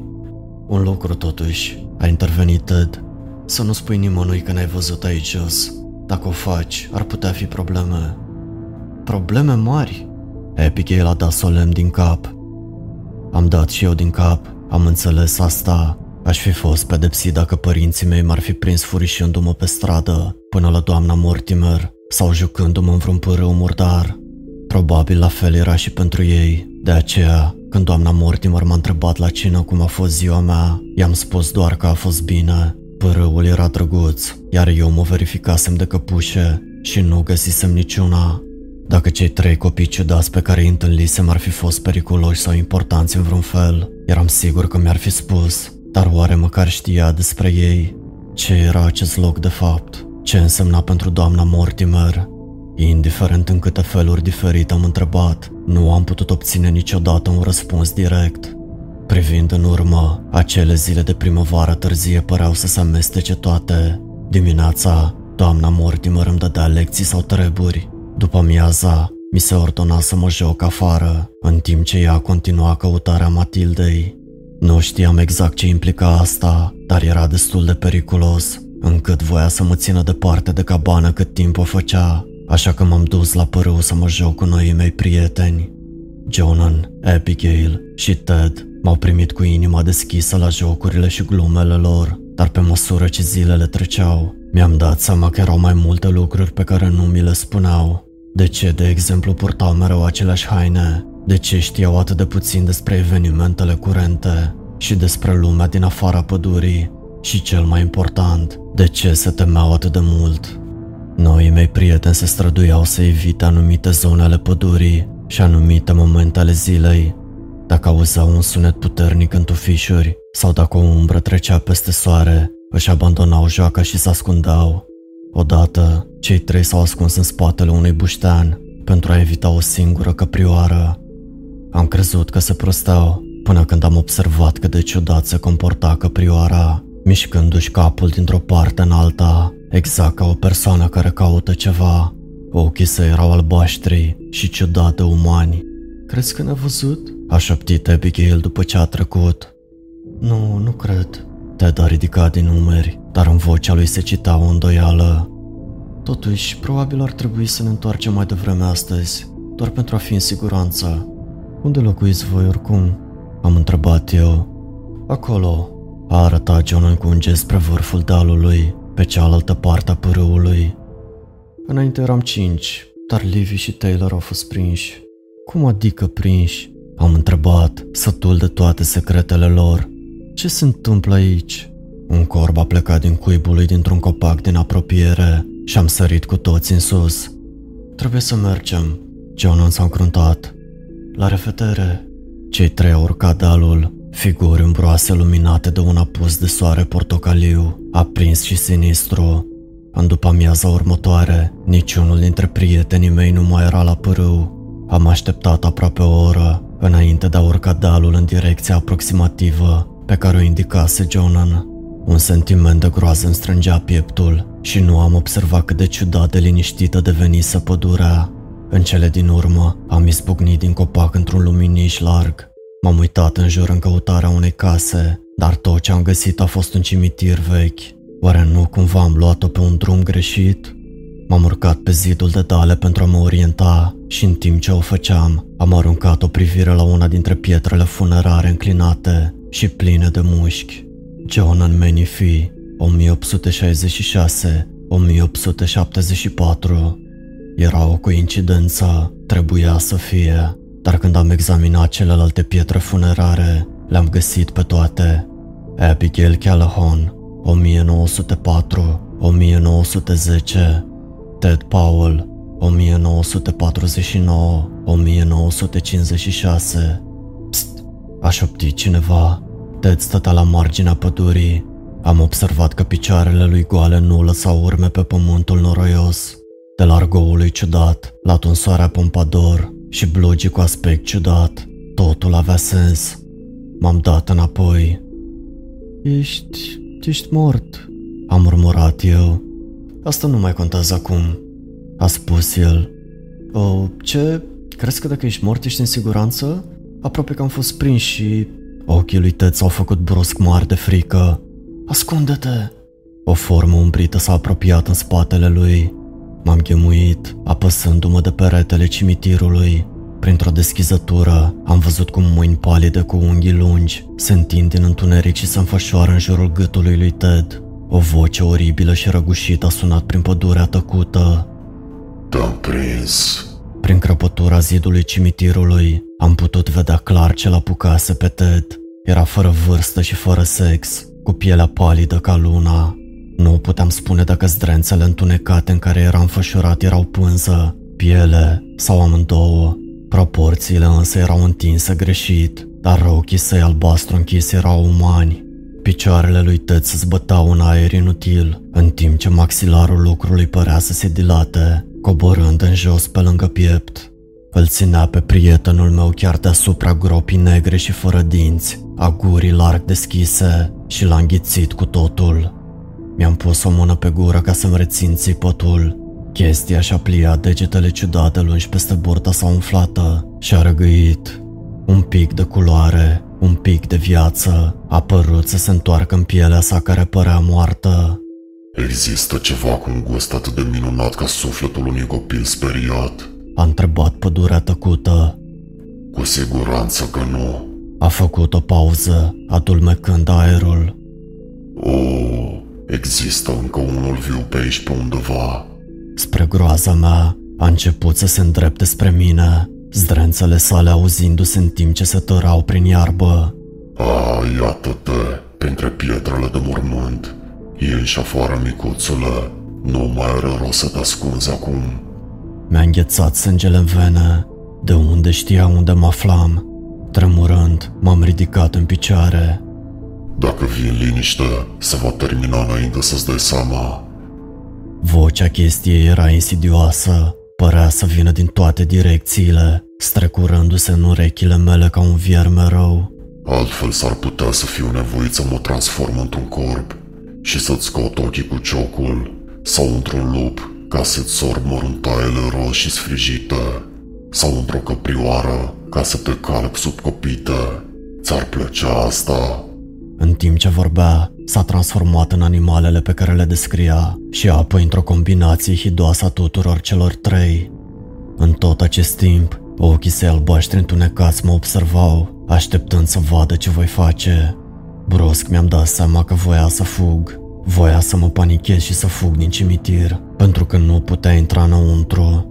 Speaker 1: Un lucru totuși, a intervenit Ted. Să nu spui nimănui că ne-ai văzut aici jos. Dacă o faci, ar putea fi probleme. Probleme mari? Abigail a dat solemn din cap. Am dat și eu din cap, am înțeles asta. Aș fi fost pedepsit dacă părinții mei m-ar fi prins furișându-mă pe stradă până la doamna Mortimer sau jucându-mă în vreun pârâu murdar. Probabil la fel era și pentru ei. De aceea, când doamna Mortimer m-a întrebat la cină cum a fost ziua mea, i-am spus doar că a fost bine. Pârâul era drăguț, iar eu mă verificasem de căpușe și nu găsisem niciuna. Dacă cei trei copii ciudați pe care îi întâlnisem ar fi fost periculoși sau importanți în vreun fel, eram sigur că mi-ar fi spus, dar oare măcar știa despre ei? Ce era acest loc de fapt? Ce însemna pentru doamna Mortimer? Indiferent în câte feluri diferite am întrebat, nu am putut obține niciodată un răspuns direct. Privind în urmă, acele zile de primăvară târzie păreau să se amestece toate. Dimineața, doamna Mortimer îmi dădea lecții sau treburi. După amiaza, mi se ordona să mă joc afară, în timp ce ea continua căutarea Matildei. Nu știam exact ce implica asta, dar era destul de periculos, încât voia să mă țină departe de cabană cât timp o făcea, așa că m-am dus la părâu să mă joc cu noii mei prieteni. Jonan, Abigail și Ted m-au primit cu inima deschisă la jocurile și glumele lor, dar pe măsură ce zilele treceau, mi-am dat seama că erau mai multe lucruri pe care nu mi le spuneau. De ce, de exemplu, purtau mereu aceleași haine? De ce știau atât de puțin despre evenimentele curente și despre lumea din afara pădurii? Și cel mai important, de ce se temeau atât de mult? Noi mei prieteni se străduiau să evite anumite zone ale pădurii și anumite momente ale zilei. Dacă auzeau un sunet puternic în tufișuri sau dacă o umbră trecea peste soare, își abandonau joaca și se ascundeau. Odată, cei trei s-au ascuns în spatele unui buștean pentru a evita o singură căprioară. Am crezut că se prostau până când am observat cât de ciudat se comporta căprioara, mișcându-și capul dintr-o parte în alta, exact ca o persoană care caută ceva. Ochii săi erau albaștri și ciudat de umani. Crezi că ne-a văzut? A șoptit Abigail după ce a trecut. Nu, nu cred. Ted a ridicat din numeri, dar în vocea lui se cita o îndoială. Totuși, probabil ar trebui să ne întoarcem mai devreme astăzi, doar pentru a fi în siguranță. Unde locuiți voi oricum? Am întrebat eu. Acolo, a arătat John cu un gest spre vârful dealului, pe cealaltă parte a pârâului. Înainte eram cinci, dar Livy și Taylor au fost prinși. Cum adică prinși? Am întrebat, sătul de toate secretele lor. Ce se întâmplă aici? Un corb a plecat din cuibul lui dintr-un copac din apropiere și am sărit cu toți în sus. Trebuie să mergem. John s-a încruntat. La revedere. Cei trei au urcat dealul, figuri îmbroase luminate de un apus de soare portocaliu, aprins și sinistru. În după amiaza următoare, niciunul dintre prietenii mei nu mai era la pârâu. Am așteptat aproape o oră, înainte de a urca dealul în direcția aproximativă pe care o indicase Jonan. Un sentiment de groază îmi strângea pieptul și nu am observat cât de ciudat de liniștită devenise pădurea. În cele din urmă, am izbucnit din copac într-un luminiș larg. M-am uitat în jur în căutarea unei case, dar tot ce am găsit a fost un cimitir vechi. Oare nu cumva am luat-o pe un drum greșit? M-am urcat pe zidul de dale pentru a mă orienta și în timp ce o făceam, am aruncat o privire la una dintre pietrele funerare înclinate și pline de mușchi. Jonan Menifee, 1866-1874. Era o coincidență, trebuia să fie, dar când am examinat celelalte pietre funerare, le-am găsit pe toate. Abigail Callahan, 1904-1910, Ted Powell, 1949-1956. Psst, aș șoptit cineva. Ted stătea la marginea pădurii. Am observat că picioarele lui goale nu lăsau urme pe pământul noroios. De la argoului ciudat, la tunsoarea pompador și blugii cu aspect ciudat, totul avea sens. M-am dat înapoi. Ești... ești mort, am murmurat eu. Asta nu mai contează acum, a spus el. Oh, ce? Crezi că dacă ești mort ești în siguranță? Aproape că am fost prins și... Ochii lui Ted s-au făcut brusc mari de frică. Ascunde-te! O formă umbrită s-a apropiat în spatele lui. M-am ghemuit, apăsându-mă de peretele cimitirului. Printr-o deschizătură, am văzut cum mâini palide cu unghii lungi se întind din întuneric și se înfășoară în jurul gâtului lui Ted. O voce oribilă și răgușită a sunat prin pădurea tăcută.
Speaker 2: Te-am prins.
Speaker 1: Prin crăpătura zidului cimitirului am putut vedea clar ce l-apucase pe Ted. Era fără vârstă și fără sex, cu pielea palidă ca luna. Nu puteam spune dacă zdrențele întunecate în care era înfășurat erau pânză, piele sau amândouă. Proporțiile însă erau întinse greșit, dar ochii săi albastru închis erau umani. Picioarele lui Ted se zbătau în aer inutil, în timp ce maxilarul lucrului părea să se dilate, coborând în jos pe lângă piept. Îl ținea pe prietenul meu chiar deasupra gropii negre și fără dinți, a gurii larg deschise și l-a înghițit cu totul. Mi-am pus o mână pe gură ca să-mi rețin țipătul. Chestia și-a pliat degetele ciudate lungi peste burta sa umflată și a răgăit. Un pic de culoare, un pic de viață, a părut să se întoarcă în pielea sa care părea moartă.
Speaker 2: Există ceva cu un gust atât de minunat ca sufletul unui copil speriat?
Speaker 1: A întrebat pădurea tăcută.
Speaker 2: Cu siguranță că nu.
Speaker 1: A făcut o pauză, adulmecând aerul.
Speaker 2: O, există încă unul viu pe aici pe undeva.
Speaker 1: Spre groaza mea, a început să se îndrepte spre mine, zdrențele sale auzindu-se în timp ce se tărau prin iarbă.
Speaker 2: A, iată-te, printre pietrele de mormânt. Ieși afară, micuțule. Nu mai are rost să te ascunzi acum.
Speaker 1: Mi-a înghețat sângele în vene. De unde știa unde mă aflam? Tremurând, m-am ridicat în picioare.
Speaker 2: Dacă vii în liniște, se va termina înainte să-ți dai seama.
Speaker 1: Vocea chestiei era insidioasă, părea să vină din toate direcțiile, strecurându-se în urechile mele ca un vierme rău.
Speaker 2: Altfel s-ar putea să fiu nevoit să mă transform într-un corp și să-ți scot ochii cu ciocul sau într-un lup ca să-ți sorb măruntaiele roșii sfrijite sau într-o căprioară ca să te calc sub copite. Ți-ar plăcea asta?
Speaker 1: În timp ce vorbea, s-a transformat în animalele pe care le descria și apoi într-o combinație hidoasă a tuturor celor trei. În tot acest timp, ochii săi albaștri întunecați mă observau, așteptând să vadă ce voi face. Brusc mi-am dat seama că voia să fug. Voia să mă panichez și să fug din cimitir, pentru că nu putea intra înăuntru.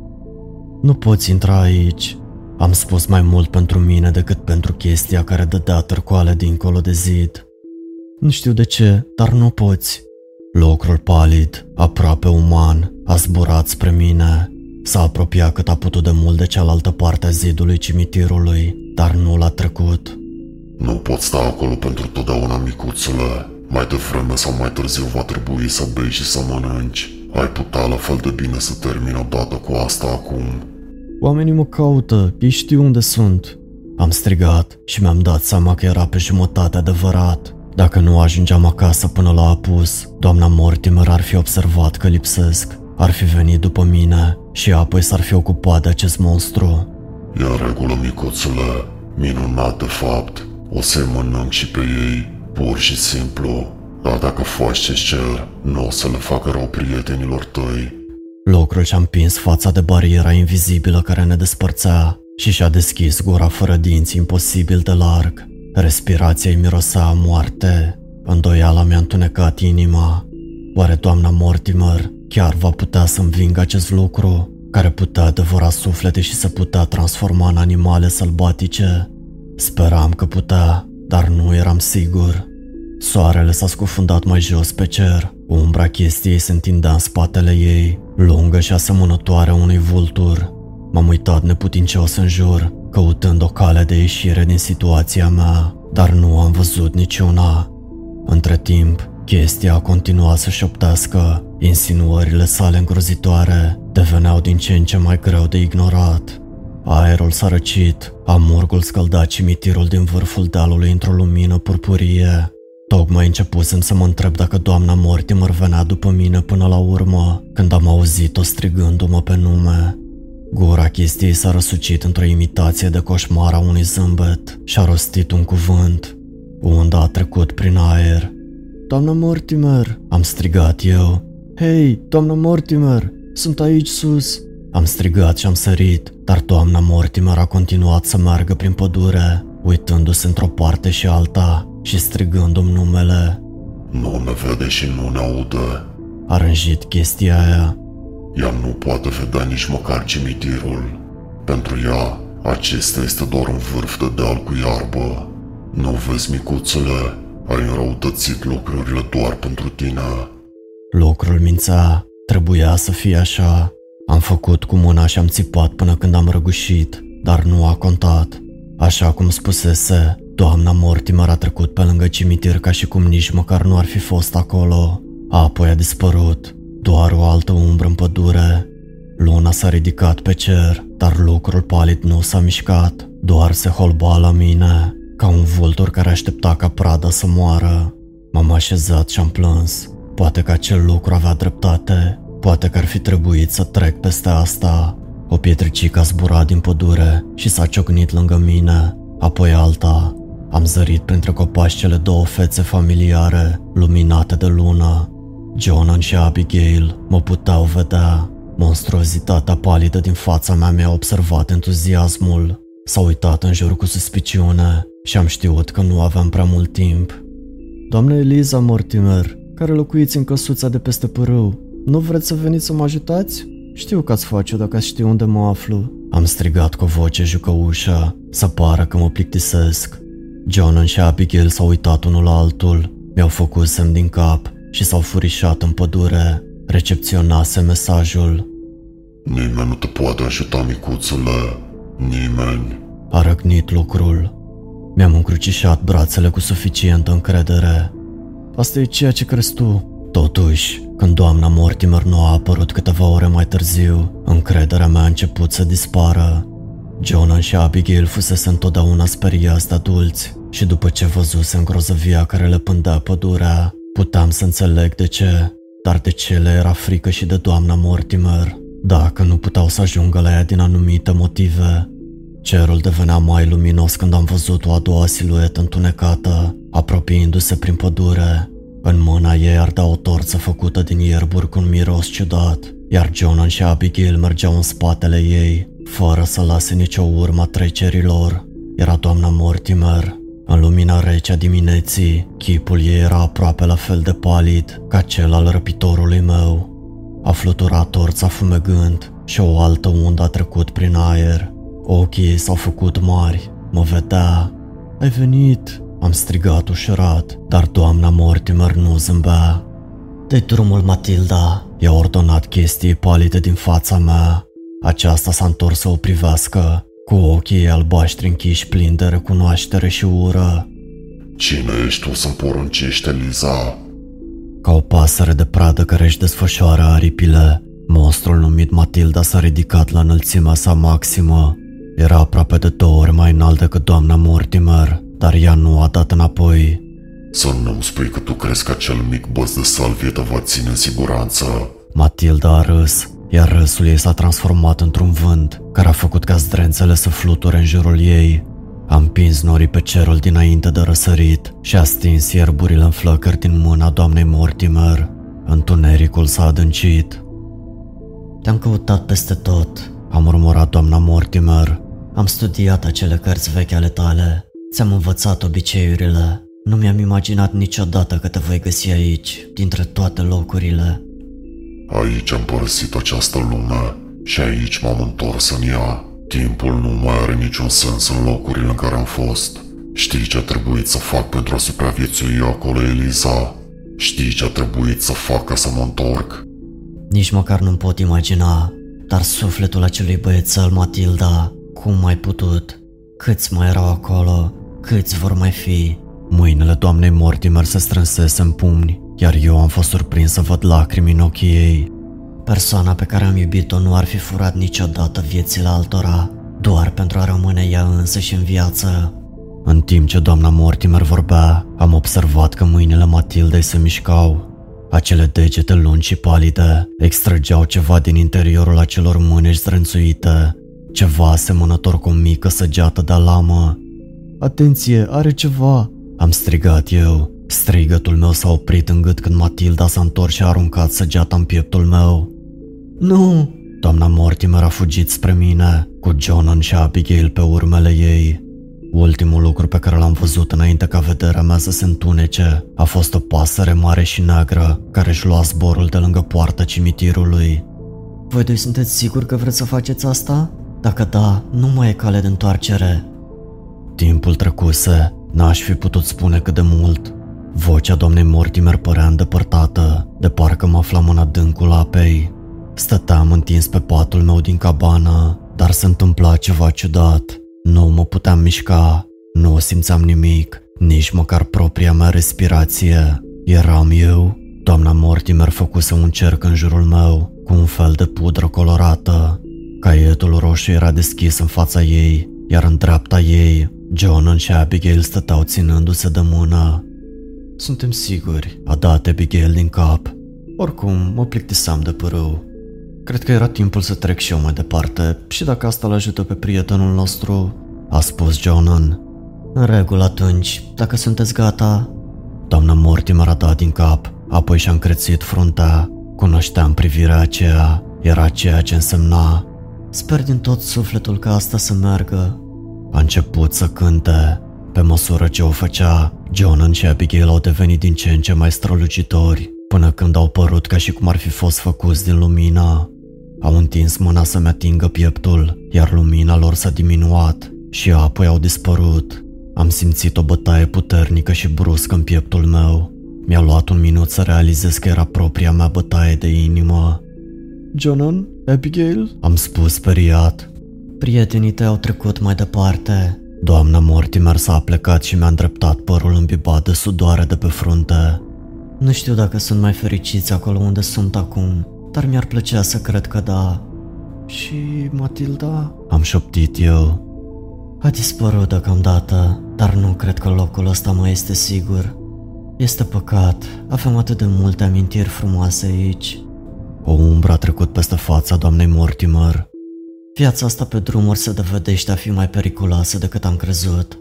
Speaker 1: Nu poți intra aici, am spus mai mult pentru mine decât pentru chestia care dădea târcoale dincolo de zid. Nu știu de ce, dar nu poți. Locrul palid, aproape uman, a zburat spre mine. S-a apropiat cât a putut de mult de cealaltă parte a zidului cimitirului, dar nu l-a trecut.
Speaker 2: Nu poți sta acolo pentru totdeauna, micuțule. Mai devreme sau mai târziu va trebui să bei și să mănânci. Ai putea la fel de bine să termini odată cu asta acum.
Speaker 1: Oamenii mă caută, ei știu unde sunt. Am strigat și mi-am dat seama că era pe jumătate adevărat. Dacă nu ajungeam acasă până la apus, doamna Mortimer ar fi observat că lipsesc, ar fi venit după mine și apoi s-ar fi ocupat de acest monstru.
Speaker 2: E în regulă, micuțule. Minunat de fapt. O să mănânc și pe ei, pur și simplu. Dar dacă faci ce cer, nu o să le facă rău prietenilor tăi.
Speaker 1: Lucrul și-a împins fața de bariera invizibilă care ne despărțea și și-a deschis gura fără dinți imposibil de larg. Respirația îi mirosea a moarte. Îndoiala mi-a întunecat inima. Oare doamna Mortimer chiar va putea să învingă acest lucru, care putea devora suflete și să putea transforma în animale sălbatice? Speram că putea, dar nu eram sigur. Soarele s-a scufundat mai jos pe cer, umbra chestiei se întindea în spatele ei, lungă și asemănătoare unui vultur. M-am uitat neputincios în jur, căutând o cale de ieșire din situația mea, dar nu am văzut niciuna. Între timp, chestia a continuat să șoptească, insinuările sale îngrozitoare deveneau din ce în ce mai greu de ignorat. Aerul s-a răcit, amurgul scălda cimitirul din vârful dealului într-o lumină purpurie. Tocmai începusem să mă întreb dacă doamna Mortimer venea după mine până la urmă, când am auzit-o strigându-mă pe nume. Gura chestiei s-a răsucit într-o imitație de coșmar a unui zâmbet și a rostit un cuvânt. Unda a trecut prin aer. Doamna Mortimer, am strigat eu. Hei, doamna Mortimer, sunt aici sus. Am strigat și am sărit, dar doamna Mortimer a continuat să meargă prin pădure, uitându-se într-o parte și alta și strigându-mi numele.
Speaker 2: Nu ne vede și nu ne aude.
Speaker 1: A rânjit chestia aia.
Speaker 2: Ea nu poate vedea nici măcar cimitirul. Pentru ea, acesta este doar un vârf de deal cu iarbă. Nu vezi, micuțele, ai înrăutățit lucrurile doar pentru tine.
Speaker 1: Lucrul mința, trebuia să fie așa. Am făcut cu mâna și am țipat până când am răgușit, dar nu a contat. Așa cum spusese, doamna Mortimer a trecut pe lângă cimitir ca și cum nici măcar nu ar fi fost acolo. Apoi a dispărut, doar o altă umbră în pădure. Luna s-a ridicat pe cer, dar lucrul palid nu s-a mișcat, doar se holba la mine, ca un vultur care aștepta ca prada să moară. M-am așezat și am plâns. Poate că acel lucru avea dreptate, poate că ar fi trebuit să trec peste asta. O pietricică a zburat din pădure și s-a ciocnit lângă mine, apoi alta. Am zărit printre copaci cele două fețe familiare, luminate de lună. Jonan și Abigail mă puteau vedea. Monstruozitatea palidă din fața mea mi-a observat entuziasmul. S-a uitat în jur cu suspiciune și am știut că nu aveam prea mult timp. Doamne Eliza Mortimer, care locuiți în căsuța de peste părâu, nu vreți să veniți să mă ajutați? Știu că ați face dacă ați ști unde mă aflu. Am strigat cu o voce jucăușă, să pară că mă plictisesc. John și Abigail s-au uitat unul la altul, mi-au făcut semn din cap și s-au furișat în pădure. Recepționase mesajul.
Speaker 2: Nimeni nu te poate ajuta, micuțule. Nimeni.
Speaker 1: A răgnit lucrul. Mi-am încrucișat brațele cu suficientă încredere. Asta e ceea ce crezi tu. Totuși, când doamna Mortimer nu a apărut câteva ore mai târziu, încrederea mea a început să dispară. Jonan și Abigail fusese întotdeauna speriați de adulți și după ce văzuse îngrozăvia care le pândea pădurea, puteam să înțeleg de ce, dar de ce le era frică și de doamna Mortimer, dacă nu puteau să ajungă la ea din anumite motive. Cerul devenea mai luminos când am văzut o a doua siluetă întunecată, apropiindu-se prin pădure. În mâna ei ardea o torță făcută din ierburi cu un miros ciudat, iar Jonan și Abigail mergeau în spatele ei, fără să lase nicio urmă trecerilor. Era doamna Mortimer. În lumina rece a dimineții, chipul ei era aproape la fel de palid ca cel al răpitorului meu. A fluturat torța fumegând și o altă undă a trecut prin aer. Ochii ei s-au făcut mari, mă vedea. Ai venit, am strigat ușurat, dar doamna Mortimer nu zâmbea. de drumul, Matilda, i-a ordonat chestii palide din fața mea. Aceasta s-a întors să o privească, cu ochii albaștri închiși plini de recunoaștere și ură.
Speaker 2: Cine ești tu să-mi poruncești, Eliza?
Speaker 1: Ca o pasăre de pradă care își desfășoară aripile, monstrul numit Matilda s-a ridicat la înălțimea sa maximă. Era aproape de două ori mai înalt decât doamna Mortimer, dar ea nu a dat înapoi.
Speaker 2: Să nu-mi spui că tu crezi că acel mic băț de salvie te va ține în siguranță.
Speaker 1: Matilda a râs, iar râsul ei s-a transformat într-un vânt care a făcut ca zdrențele să fluture în jurul ei. A împins norii pe cerul dinainte de răsărit și a stins ierburile în flăcări din mâna doamnei Mortimer. Întunericul s-a adâncit.
Speaker 3: Te-am căutat peste tot.
Speaker 1: A murmurat doamna Mortimer.
Speaker 3: Am studiat acele cărți vechi ale tale. Ți-am învățat obiceiurile. Nu mi-am imaginat niciodată că te voi găsi aici, dintre toate locurile.
Speaker 2: Aici am părăsit această lume și aici m-am întors în ea. Timpul nu mai are niciun sens în locurile în care am fost. Știi ce a trebuit să fac pentru a supraviețui acolo, Eliza? Știi ce a trebuit să fac ca să mă întorc?
Speaker 3: Nici măcar nu-mi pot imagina, dar sufletul acelui băiețel, Matilda, cum mai putut? Câți mai erau acolo? Câți vor mai fi?
Speaker 1: Mâinile doamnei Mortimer se strânsese în pumni, iar eu am fost surprins să văd lacrimi în ochii ei.
Speaker 3: Persoana pe care am iubit-o nu ar fi furat niciodată viețile altora, doar pentru a rămâne ea însă și în viață.
Speaker 1: În timp ce doamna Mortimer vorbea, am observat că mâinile Matildei se mișcau. Acele degete lungi și palide extrăgeau ceva din interiorul acelor mânești zrânțuite, ceva asemănător cu o mică săgeată de lamă. Atenție, are ceva! Am strigat eu. Strigătul meu s-a oprit în gât când Matilda s-a întors și a aruncat săgeata în pieptul meu.
Speaker 3: Nu!
Speaker 1: Doamna Mortimer a fugit spre mine, cu Jonan și Abigail pe urmele ei. Ultimul lucru pe care l-am văzut înainte ca vederea mea să se întunece a fost o pasăre mare și neagră care își lua zborul de lângă poarta cimitirului.
Speaker 3: Voi doi sunteți siguri că vreți să faceți asta? Dacă da, nu mai e cale de întoarcere.
Speaker 1: Timpul trecuse, n-aș fi putut spune cât de mult. Vocea doamnei Mortimer părea îndepărtată, de parcă mă aflam în adâncul apei. Stăteam întins pe patul meu din cabană, dar se întâmpla ceva ciudat. Nu mă puteam mișca, nu simțeam nimic, nici măcar propria mea respirație. Eram eu? Doamna Mortimer făcuse un cerc în jurul meu, cu un fel de pudră colorată. Caietul roșu era deschis în fața ei, iar în dreapta ei, John și Abigail stăteau ținându-se de mână. Suntem siguri, a dat Abigail din cap. Oricum, mă plictiseam de părâu. Cred că era timpul să trec și eu mai departe și dacă asta îl ajută pe prietenul nostru, a spus Jonan.
Speaker 3: În regulă atunci, dacă sunteți gata...
Speaker 1: Doamna Mortimer a dat din cap, apoi și-a încrețit fruntea. Cunoșteam privirea aceea, era ceea ce însemna.
Speaker 3: Sper din tot sufletul că asta să meargă.
Speaker 1: A început să cânte. Pe măsură ce o făcea, Jonan și Abigail au devenit din ce în ce mai strălucitori, până când au părut ca și cum ar fi fost făcuți din lumină. Au întins mâna să-mi atingă pieptul, iar lumina lor s-a diminuat și apoi au dispărut. Am simțit o bătaie puternică și bruscă în pieptul meu. Mi-a luat un minut să realizez că era propria mea bătaie de inimă. Jonan? Abigail? Am spus speriat.
Speaker 3: Prietenii tăi au trecut mai departe.
Speaker 1: Doamna Mortimer s-a plecat și mi-a îndreptat părul îmbibat de sudoare de pe frunte.
Speaker 3: Nu știu dacă sunt mai fericiți acolo unde sunt acum, dar mi-ar plăcea să cred că da.
Speaker 1: Și Matilda? Am șoptit eu.
Speaker 3: A dispărut deocamdată, dar nu cred că locul ăsta mai este sigur. Este păcat, avem atât de multe amintiri frumoase aici.
Speaker 1: O umbră a trecut peste fața doamnei Mortimer.
Speaker 3: Viața asta pe drumuri se dovedește a fi mai periculoasă decât am crezut.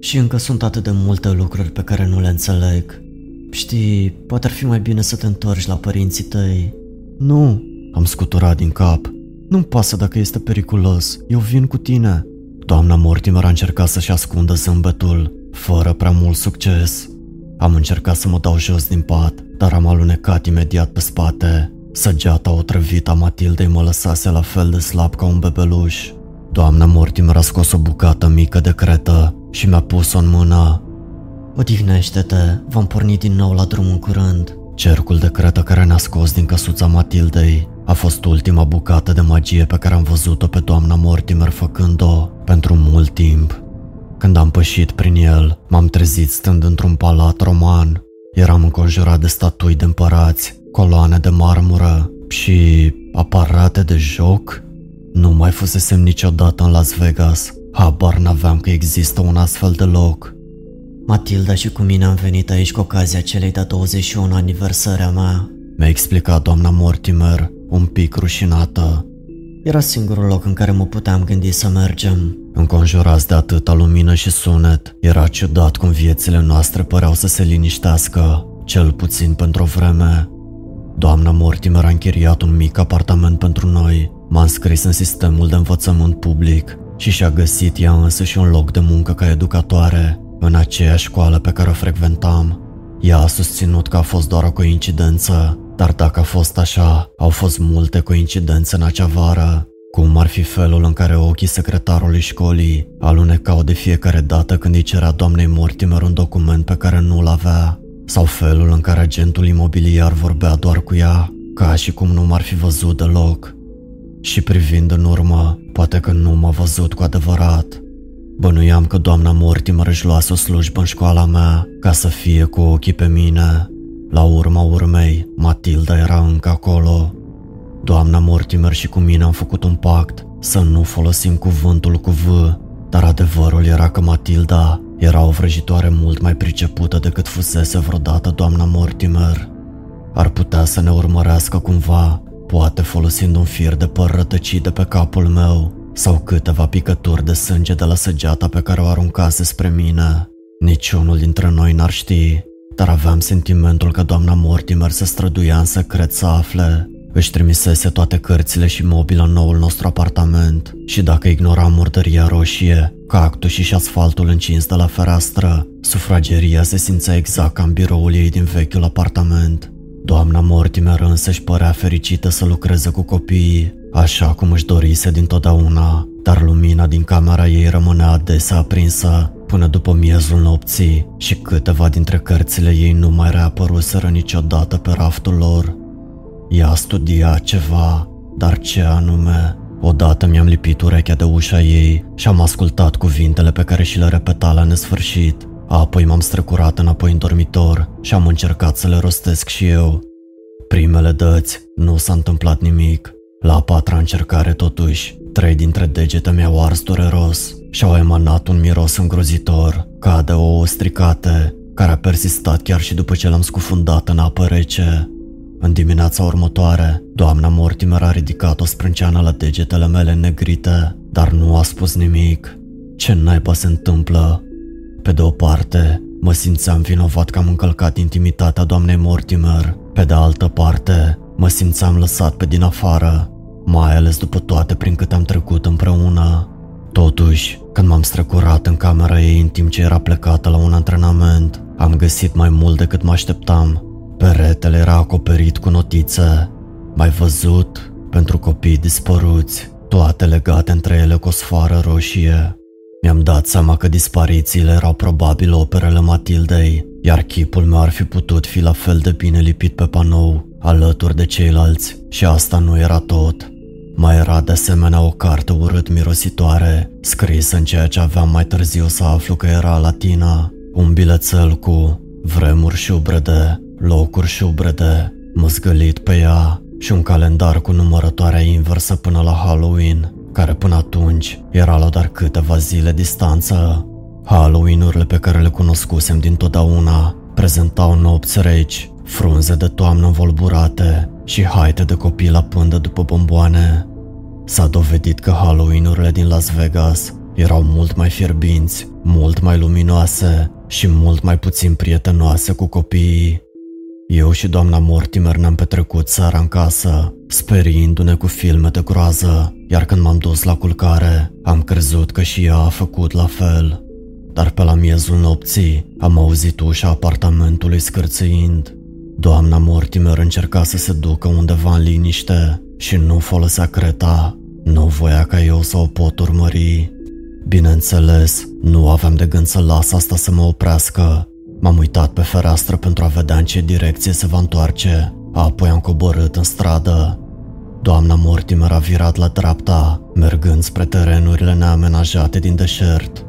Speaker 3: Și încă sunt atât de multe lucruri pe care nu le înțeleg. Știi, poate ar fi mai bine să te întorci la părinții tăi.
Speaker 1: Nu, am scuturat din cap. Nu-mi pasă dacă este periculos, eu vin cu tine. Doamna Mortimer a încercat să-și ascundă zâmbetul, fără prea mult succes. Am încercat să mă dau jos din pat, dar am alunecat imediat pe spate. Săgeata otrăvită a Matildei mă lăsase la fel de slab ca un bebeluș. Doamna Mortimer a scos o bucată mică de cretă și mi-a pus-o în mână.
Speaker 3: Odihnește-te, vom porni din nou la drum în curând.
Speaker 1: Cercul de cretă care ne-a scos din căsuța Matildei a fost ultima bucată de magie pe care am văzut-o pe doamna Mortimer făcând-o pentru mult timp. Când am pășit prin el, m-am trezit stând într-un palat roman. Eram înconjurat de statui de împărați, coloane de marmură și aparate de joc. Nu mai fusesem niciodată în Las Vegas. Habar n-aveam că există un astfel de loc.
Speaker 3: Matilda și cu mine am venit aici cu ocazia celei de 21 aniversări a mea.
Speaker 1: Mi-a explicat doamna Mortimer, un pic rușinată.
Speaker 3: Era singurul loc în care mă puteam gândi să mergem.
Speaker 1: Înconjurați de atâta lumină și sunet, era ciudat cum viețile noastre păreau să se liniștească, cel puțin pentru o vreme. Doamna Mortimer a închiriat un mic apartament pentru noi, m-a înscris în sistemul de învățământ public și și-a găsit ea însă și un loc de muncă ca educatoare, în aceeași școală pe care o frecventam. Ea a susținut că a fost doar o coincidență, dar dacă a fost așa, au fost multe coincidențe în acea vară. Cum ar fi felul în care ochii secretarului școlii alunecau de fiecare dată când îi cerea doamnei Mortimer un document pe care nu-l avea, sau felul în care agentul imobiliar vorbea doar cu ea, ca și cum nu m-ar fi văzut deloc. Și privind în urmă, poate că nu m-a văzut cu adevărat. Bănuiam că doamna Mortimer își luase o slujbă în școala mea ca să fie cu ochii pe mine. La urma urmei, Matilda era încă acolo. Doamna Mortimer și cu mine am făcut un pact să nu folosim cuvântul cu V, dar adevărul era că Matilda era o vrăjitoare mult mai pricepută decât fusese vreodată doamna Mortimer. Ar putea să ne urmărească cumva, poate folosind un fir de păr rătăcit de pe capul meu sau câteva picături de sânge de la săgeata pe care o aruncase spre mine. Niciunul dintre noi n-ar ști, dar aveam sentimentul că doamna Mortimer se străduia în secret să afle. Își trimisese toate cărțile și mobila în noul nostru apartament și dacă ignora murdăria roșie, cactus și asfaltul încins de la fereastră, sufrageria se simțea exact ca în biroul ei din vechiul apartament. Doamna Mortimer însă își părea fericită să lucreze cu copiii, așa cum își dorise dintotdeauna, dar lumina din camera ei rămânea adesea aprinsă până după miezul nopții și câteva dintre cărțile ei nu mai reapăruseră niciodată pe raftul lor. Ea studia ceva, dar ce anume? Odată mi-am lipit urechea de ușa ei și am ascultat cuvintele pe care și le repeta la nesfârșit. Apoi m-am strecurat înapoi în dormitor și am încercat să le rostesc și eu. Primele dăți nu s-a întâmplat nimic. La a patra încercare totuși, trei dintre degete mi-au ars dureros și au emanat un miros îngrozitor, ca de ouă stricate, care a persistat chiar și după ce l-am scufundat în apă rece. În dimineața următoare, doamna Mortimer a ridicat o sprânceană la degetele mele negrite, dar nu a spus nimic. Ce naiba se întâmplă? Pe de o parte, mă simțeam vinovat că am încălcat intimitatea doamnei Mortimer. Pe de altă parte, mă simțeam lăsat pe din afară, mai ales după toate prin câte am trecut împreună. Totuși, când m-am strecurat în camera ei în timp ce era plecată la un antrenament, am găsit mai mult decât mă așteptam. Peretele era acoperit cu notițe. Mai văzut? Pentru copii dispăruți, toate legate între ele cu o sfoară roșie. Mi-am dat seama că disparițiile erau probabil operele Matildei, iar chipul meu ar fi putut fi la fel de bine lipit pe panou, alături de ceilalți, și asta nu era tot. Mai era de asemenea o carte urât mirositoare, scrisă în ceea ce aveam mai târziu să aflu că era latina, un bilețel cu vremuri șubrede, locuri șubrede, măzgălit pe ea și un calendar cu numărătoarea inversă până la Halloween, care până atunci era la doar câteva zile distanță. Halloween-urile pe care le cunoscusem dintotdeauna prezentau nopți reci, frunze de toamnă învolburate și haite de copii la pândă după bomboane. S-a dovedit că Halloween-urile din Las Vegas erau mult mai fierbinți, mult mai luminoase și mult mai puțin prietenoase cu copiii. Eu și doamna Mortimer ne-am petrecut seara în casă, speriindu-ne cu filme de groază, iar când m-am dus la culcare, am crezut că și ea a făcut la fel. Dar pe la miezul nopții am auzit ușa apartamentului scârțâind. Doamna Mortimer încerca să se ducă undeva în liniște și nu folosea creta. Nu voia ca eu să o pot urmări. Bineînțeles, nu aveam de gând să las asta să mă oprească. M-am uitat pe fereastră pentru a vedea în ce direcție se va întoarce, apoi am coborât în stradă. Doamna Mortimer a virat la dreapta, mergând spre terenurile neamenajate din deșert.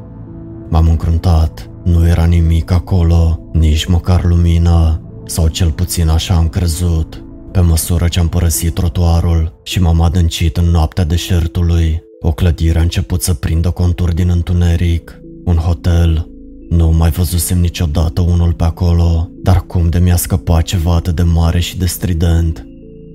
Speaker 1: M-am încruntat, nu era nimic acolo, nici măcar lumină, sau cel puțin așa am crezut. Pe măsură ce am părăsit trotuarul și m-am adâncit în noaptea deșertului, o clădire a început să prindă conturi din întuneric. Un hotel. Nu mai văzusem niciodată unul pe acolo, dar cum de mi-a scăpat ceva atât de mare și de strident.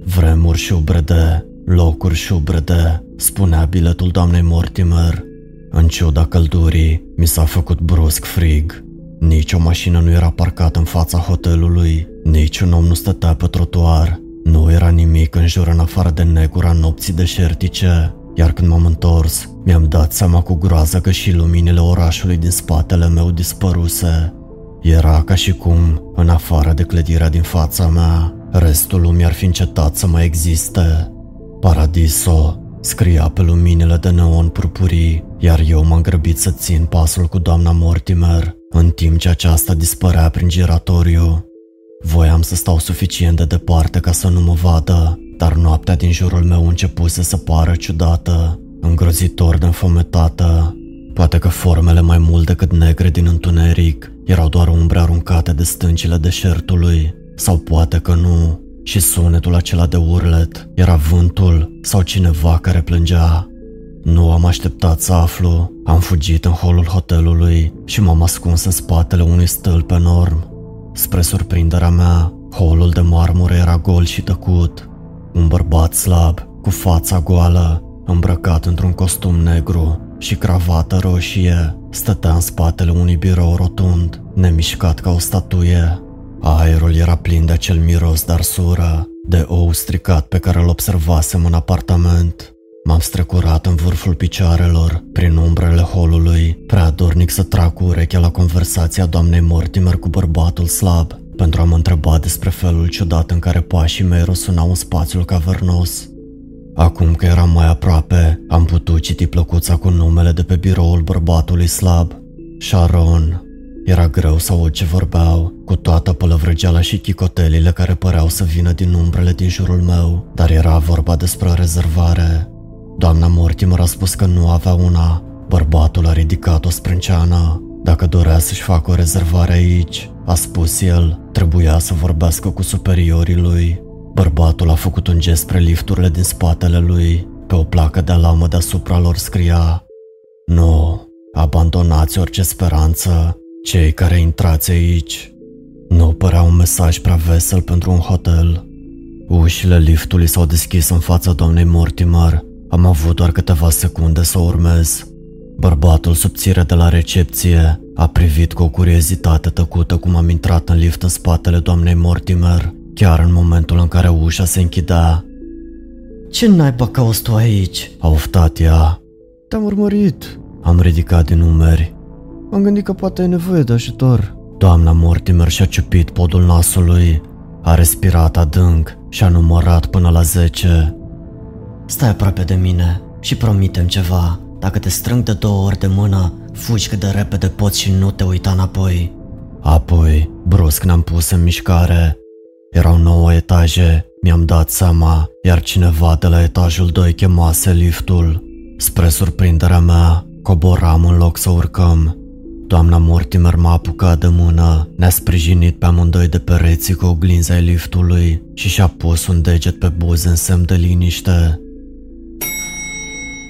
Speaker 1: Vremuri șubrede, locuri șubrede, spunea biletul doamnei Mortimer. În ciuda căldurii, mi s-a făcut brusc frig. Nici o mașină nu era parcată în fața hotelului, nici un om nu stătea pe trotuar. Nu era nimic în jur în afară de negura nopții deșertice, iar când m-am întors, mi-am dat seama cu groază că și luminile orașului din spatele meu dispăruse. Era ca și cum, în afară de clădirea din fața mea, restul lumii ar fi încetat să mai existe. Paradiso scria pe luminile de neon purpurii, iar eu m-am grăbit să țin pasul cu doamna Mortimer, în timp ce aceasta dispărea prin giratoriu. Voiam să stau suficient de departe ca să nu mă vadă, dar noaptea din jurul meu începuse să pară ciudată, îngrozitor de înfometată. Poate că formele mai mult decât negre din întuneric erau doar umbre aruncate de stâncile deșertului, sau poate că nu, și sunetul acela de urlet era vântul sau cineva care plângea. Nu am așteptat să aflu, am fugit în holul hotelului și m-am ascuns în spatele unui stâlp enorm. Spre surprinderea mea, holul de marmură era gol și tăcut. Un bărbat slab, cu fața goală, îmbrăcat într-un costum negru și cravată roșie, stătea în spatele unui birou rotund, nemișcat ca o statuie. Aerul era plin de acel miros de arsură, de ou stricat pe care îl observasem în apartament. M-am strecurat în vârful picioarelor, prin umbrele holului, prea dornic să trag cu urechea la conversația doamnei Mortimer cu bărbatul slab, pentru a mă întreba despre felul ciudat în care pașii mei răsunau în spațiul cavernos. Acum că eram mai aproape, am putut citi plăcuța cu numele de pe biroul bărbatului slab. Sharon. Era greu să aud ce vorbeau, cu toată pălăvrăgeala și chicotelile care păreau să vină din umbrele din jurul meu, dar era vorba despre o rezervare. Doamna Mortimer a spus că nu avea una. Bărbatul a ridicat o sprânceană. Dacă dorea să-și facă o rezervare aici, a spus el, trebuia să vorbească cu superiorii lui. Bărbatul a făcut un gest spre lifturile din spatele lui. Pe o placă de alamă deasupra lor scria Nu, abandonați orice speranță, cei care intrați aici. Nu părea un mesaj prea vesel pentru un hotel. Ușile liftului s-au deschis în fața doamnei Mortimer. Am avut doar câteva secunde să urmez. Bărbatul subțire de la recepție a privit cu o curiozitate tăcută cum am intrat în lift în spatele doamnei Mortimer, chiar în momentul în care ușa se închidea.
Speaker 3: Ce naiba cauți tu aici?
Speaker 1: A oftat ea.
Speaker 4: Te-am urmărit.
Speaker 1: Am ridicat din umeri.
Speaker 4: Am gândit că poate ai nevoie de ajutor.
Speaker 1: Doamna Mortimer și-a ciupit podul nasului, a respirat adânc și a numărat până la zece.
Speaker 3: Stai aproape de mine și promitem ceva. Dacă te strâng de două ori de mână, fugi cât de repede poți și nu te uita înapoi.
Speaker 1: Apoi, brusc ne-am pus în mișcare. Erau nouă etaje, mi-am dat seama, iar cineva de la etajul 2 chemase liftul. Spre surprinderea mea, coboram în loc să urcăm. Doamna Mortimer m-a apucat de mână, ne-a sprijinit pe amândoi de pereții cu oglinza ai liftului și și-a pus un deget pe buze în semn de liniște.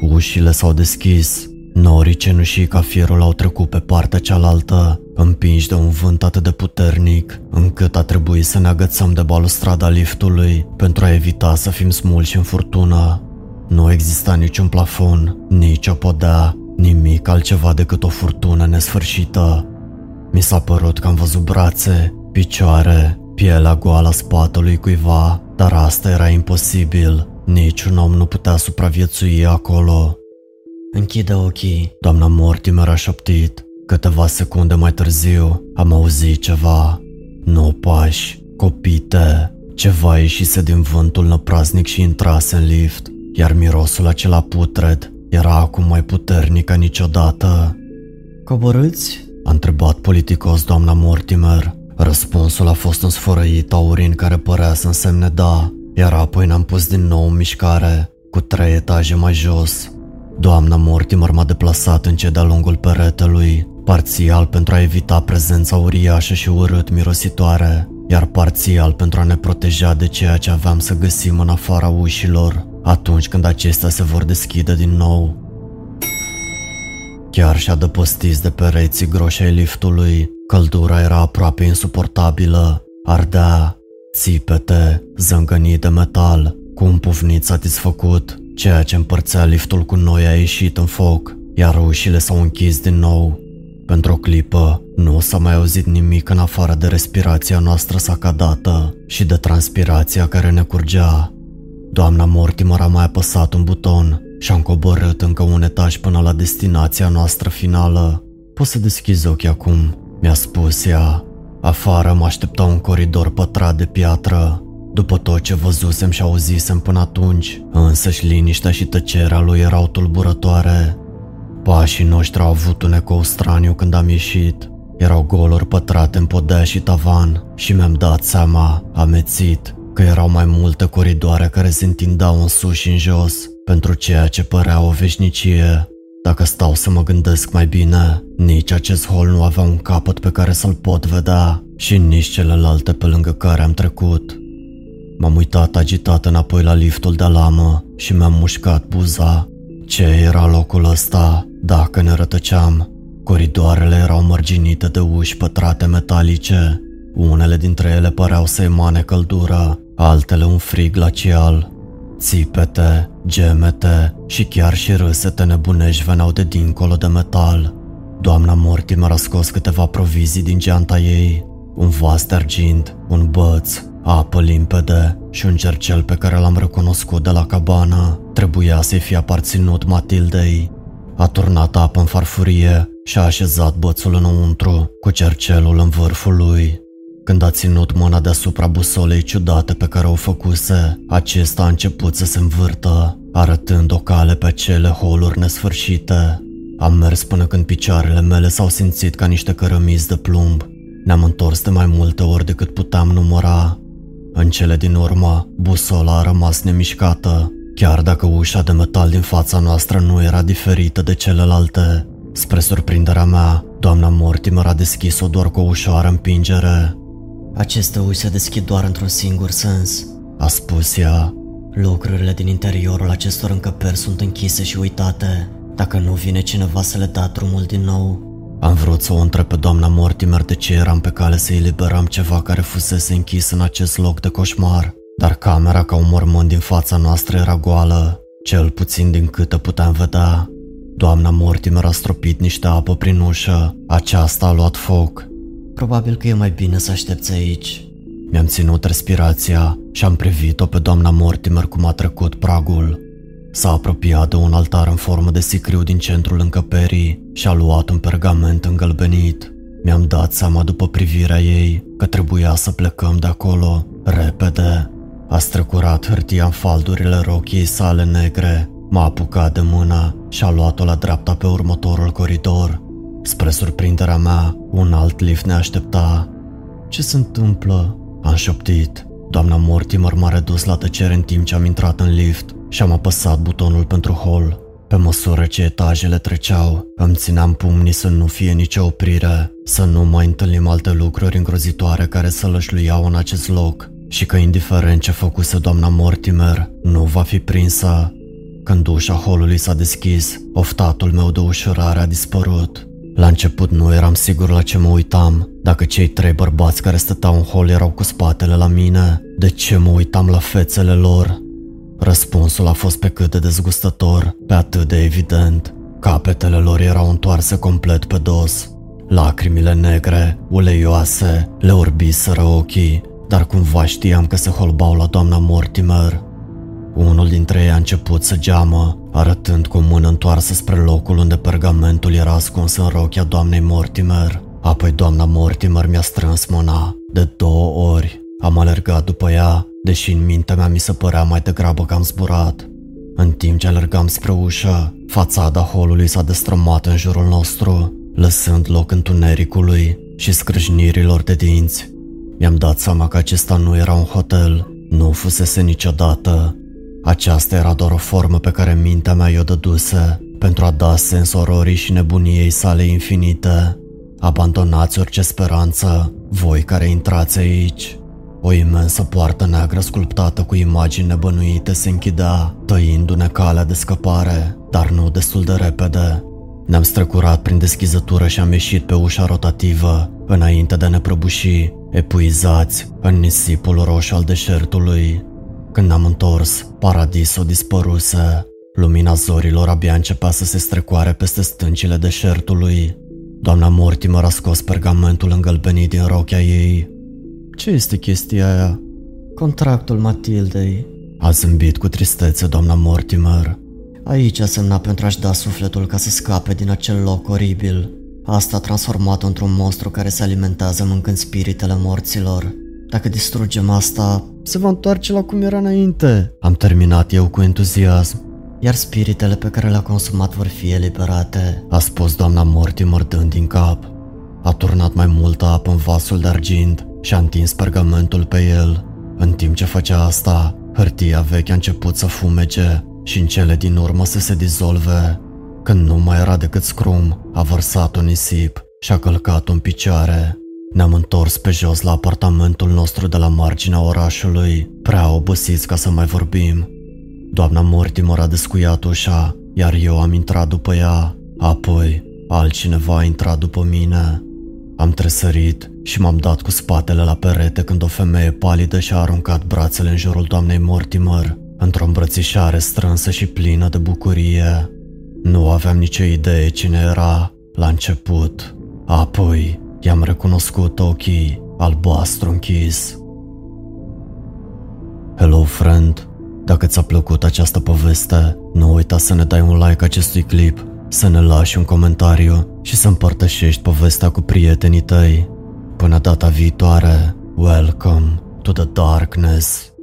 Speaker 1: Ușile s-au deschis. Norii cenușii ca fierul au trecut pe partea cealaltă, împinși de un vânt atât de puternic, încât a trebuit să ne agățăm de balustrada liftului pentru a evita să fim smulși în furtună. Nu exista niciun plafon, nici o podea, nimic altceva decât o furtună nesfârșită. Mi s-a părut că am văzut brațe, picioare, pielea goală a spatelui cuiva, dar asta era imposibil. Niciun om nu putea supraviețui acolo.
Speaker 3: Închide ochii.
Speaker 1: Doamna Mortimer a șoptit. Câteva secunde mai târziu am auzit ceva. Nu pași, copite. Ceva ieșise din vântul năpraznic și intrase în lift, iar mirosul acela putred era acum mai puternic ca niciodată.
Speaker 3: Coborâți?
Speaker 1: A întrebat politicos doamna Mortimer. Răspunsul a fost un sfărăit aurin care părea să însemne da, iar apoi ne-am pus din nou în mișcare, cu trei etaje mai jos. Doamna Mortimer m-a deplasat încet de-a lungul peretelui, parțial pentru a evita prezența uriașă și urât mirositoare, iar parțial pentru a ne proteja de ceea ce aveam să găsim în afara ușilor, atunci când acestea se vor deschide din nou. Chiar și adăpostiți de pereții groși ai liftului, căldura era aproape insuportabilă. Ardea, țipete, zângănii de metal, cu un pufnit satisfăcut, ceea ce împărțea liftul cu noi a ieșit în foc, iar ușile s-au închis din nou. Pentru o clipă, nu s-a mai auzit nimic în afară de respirația noastră sacadată și de transpirația care ne curgea. Doamna Mortimer a mai apăsat un buton și am coborât încă un etaj până la destinația noastră finală. Poți să deschizi ochii acum, mi-a spus ea. Afară mă aștepta un coridor pătrat de piatră. După tot ce văzusem și auzisem până atunci, însăși liniștea și tăcerea lui erau tulburătoare. Pașii noștri au avut un ecou straniu când am ieșit. Erau goluri pătrate în podea și tavan și mi-am dat seama, amețit, că erau mai multe coridoare care se întindeau în sus și în jos, pentru ceea ce părea o veșnicie. Dacă stau să mă gândesc mai bine, nici acest hol nu avea un capăt pe care să-l pot vedea și nici celelalte pe lângă care am trecut. M-am uitat agitat înapoi la liftul de lamă și mi-am mușcat buza. Ce era locul ăsta, dacă ne rătăceam? Coridoarele erau mărginite de uși pătrate metalice. Unele dintre ele păreau să emane căldură, altele un frig glacial. Țipete, gemete și chiar și râsete nebunești veneau de dincolo de metal. Doamna Mortimer a scos câteva provizii din geanta ei, un vas de argint, un băț, apă limpede și un cercel pe care l-am recunoscut de la cabană. Trebuia să-i fie aparținut Matildei. A turnat apă în farfurie și a așezat bățul înăuntru, cu cercelul în vârful lui. Când a ținut mâna deasupra busolei ciudate pe care o făcuse, acesta a început să se învârtă, arătând o cale pe cele holuri nesfârșite. Am mers până când picioarele mele s-au simțit ca niște cărămizi de plumb. Ne-am întors de mai multe ori decât puteam număra. În cele din urmă, busola a rămas nemișcată, chiar dacă ușa de metal din fața noastră nu era diferită de celelalte. Spre surprinderea mea, doamna Mortimer a deschis-o doar cu o ușoară împingere.
Speaker 3: Aceste uși se deschid doar într-un singur sens.
Speaker 1: A spus ea.
Speaker 3: Lucrurile din interiorul acestor încăperi sunt închise și uitate. Dacă nu vine cineva să le dea drumul din nou,
Speaker 1: Am vrut să o întreb pe doamna Mortimer de ce eram pe cale să eliberăm ceva care fusese închis în acest loc de coșmar, dar camera ca un mormânt din fața noastră era goală, cel puțin din câte puteam vedea. Doamna Mortimer a stropit niște apă prin ușă, aceasta a luat foc.
Speaker 3: Probabil că e mai bine să aștepți aici.
Speaker 1: Mi-am ținut respirația și am privit-o pe doamna Mortimer cum a trecut pragul. S-a apropiat de un altar în formă de sicriu din centrul încăperii și a luat un pergament îngălbenit. Mi-am dat seama după privirea ei că trebuia să plecăm de acolo, repede. A strecurat hârtia în faldurile rochiei sale negre, m-a apucat de mână și a luat-o la dreapta pe următorul coridor. Spre surprinderea mea, un alt lift ne aștepta. Ce se întâmplă? Am șoptit. Doamna Mortimer m-a redus la tăcere în timp ce am intrat în lift și am apăsat butonul pentru hol. Pe măsură ce etajele treceau, îmi țineam pumnii să nu fie nicio oprire, să nu mai întâlnim alte lucruri îngrozitoare care să lășluiau în acest loc și că indiferent ce făcuse doamna Mortimer, nu va fi prinsă. Când ușa holului s-a deschis, oftatul meu de ușurare a dispărut. La început nu eram sigur la ce mă uitam, dacă cei trei bărbați care stăteau în hol erau cu spatele la mine, de ce mă uitam la fețele lor. Răspunsul a fost pe cât de dezgustător, pe atât de evident. Capetele lor erau întoarse complet pe dos. Lacrimile negre, uleioase, le orbiseră ochii, dar cumva știam că se holbau la doamna Mortimer. Unul dintre ei a început să geamă, arătând cu o mână întoarsă spre locul unde pergamentul era ascuns în rochia doamnei Mortimer. Apoi doamna Mortimer mi-a strâns mâna, de două ori. Am alergat după ea, deși în mintea mea mi se părea mai degrabă că am zburat. În timp ce alergam spre ușă, fațada holului s-a destrămat în jurul nostru, lăsând loc întunericului și scrâșnirilor de dinți. Mi-am dat seama că acesta nu era un hotel, nu fusese niciodată. Aceasta era doar o formă pe care mintea mea i-o dăduse pentru a da sens ororii și nebuniei sale infinite. Abandonați orice speranță, voi care intrați aici. O imensă poartă neagră sculptată cu imagini nebănuite se închidea, tăindu-ne calea de scăpare, dar nu destul de repede. Ne-am strecurat prin deschizătură și am ieșit pe ușa rotativă, înainte de a ne prăbuși, epuizați, în nisipul roșu al deșertului. Când ne-am întors, paradisul dispăruse. Lumina zorilor abia începea să se strecoare peste stâncile deșertului. Doamna Mortimer a scos pergamentul îngălbenit din rochea ei.
Speaker 4: Ce este chestia aia?
Speaker 3: Contractul Matildei.
Speaker 1: A zâmbit cu tristețe doamna Mortimer.
Speaker 3: Aici a semnat pentru a-și da sufletul ca să scape din acel loc oribil. Asta a transformat într-un monstru care se alimentează mâncând spiritele morților. Dacă distrugem asta,
Speaker 4: Se va întoarce la cum era înainte.
Speaker 1: Am terminat eu cu entuziasm.
Speaker 3: iar spiritele pe care le-a consumat vor fi eliberate.
Speaker 1: A spus doamna Mortimer dând din cap. A turnat mai multă apă în vasul de argint și a întins pergamentul pe el. În timp ce făcea asta, hârtia veche a început să fumege și în cele din urmă să se dizolve. Când nu mai era decât scrum, a vărsat un nisip și a călcat în picioare. Ne-am întors pe jos la apartamentul nostru de la marginea orașului, prea obosiți ca să mai vorbim. Doamna Mortimer a descuiat ușa, iar eu am intrat după ea. Apoi, altcineva a intrat după mine. Am tresărit și m-am dat cu spatele la perete când o femeie palidă și-a aruncat brațele în jurul doamnei Mortimer, într-o îmbrățișare strânsă și plină de bucurie. Nu aveam nicio idee cine era la început. Apoi, i-am recunoscut ochii albastru închis. Hello, friend! Dacă ți-a plăcut această poveste, nu uita să ne dai un like acestui clip, să ne lași un comentariu și să împărtășești povestea cu prietenii tăi. Până data viitoare, welcome to the darkness!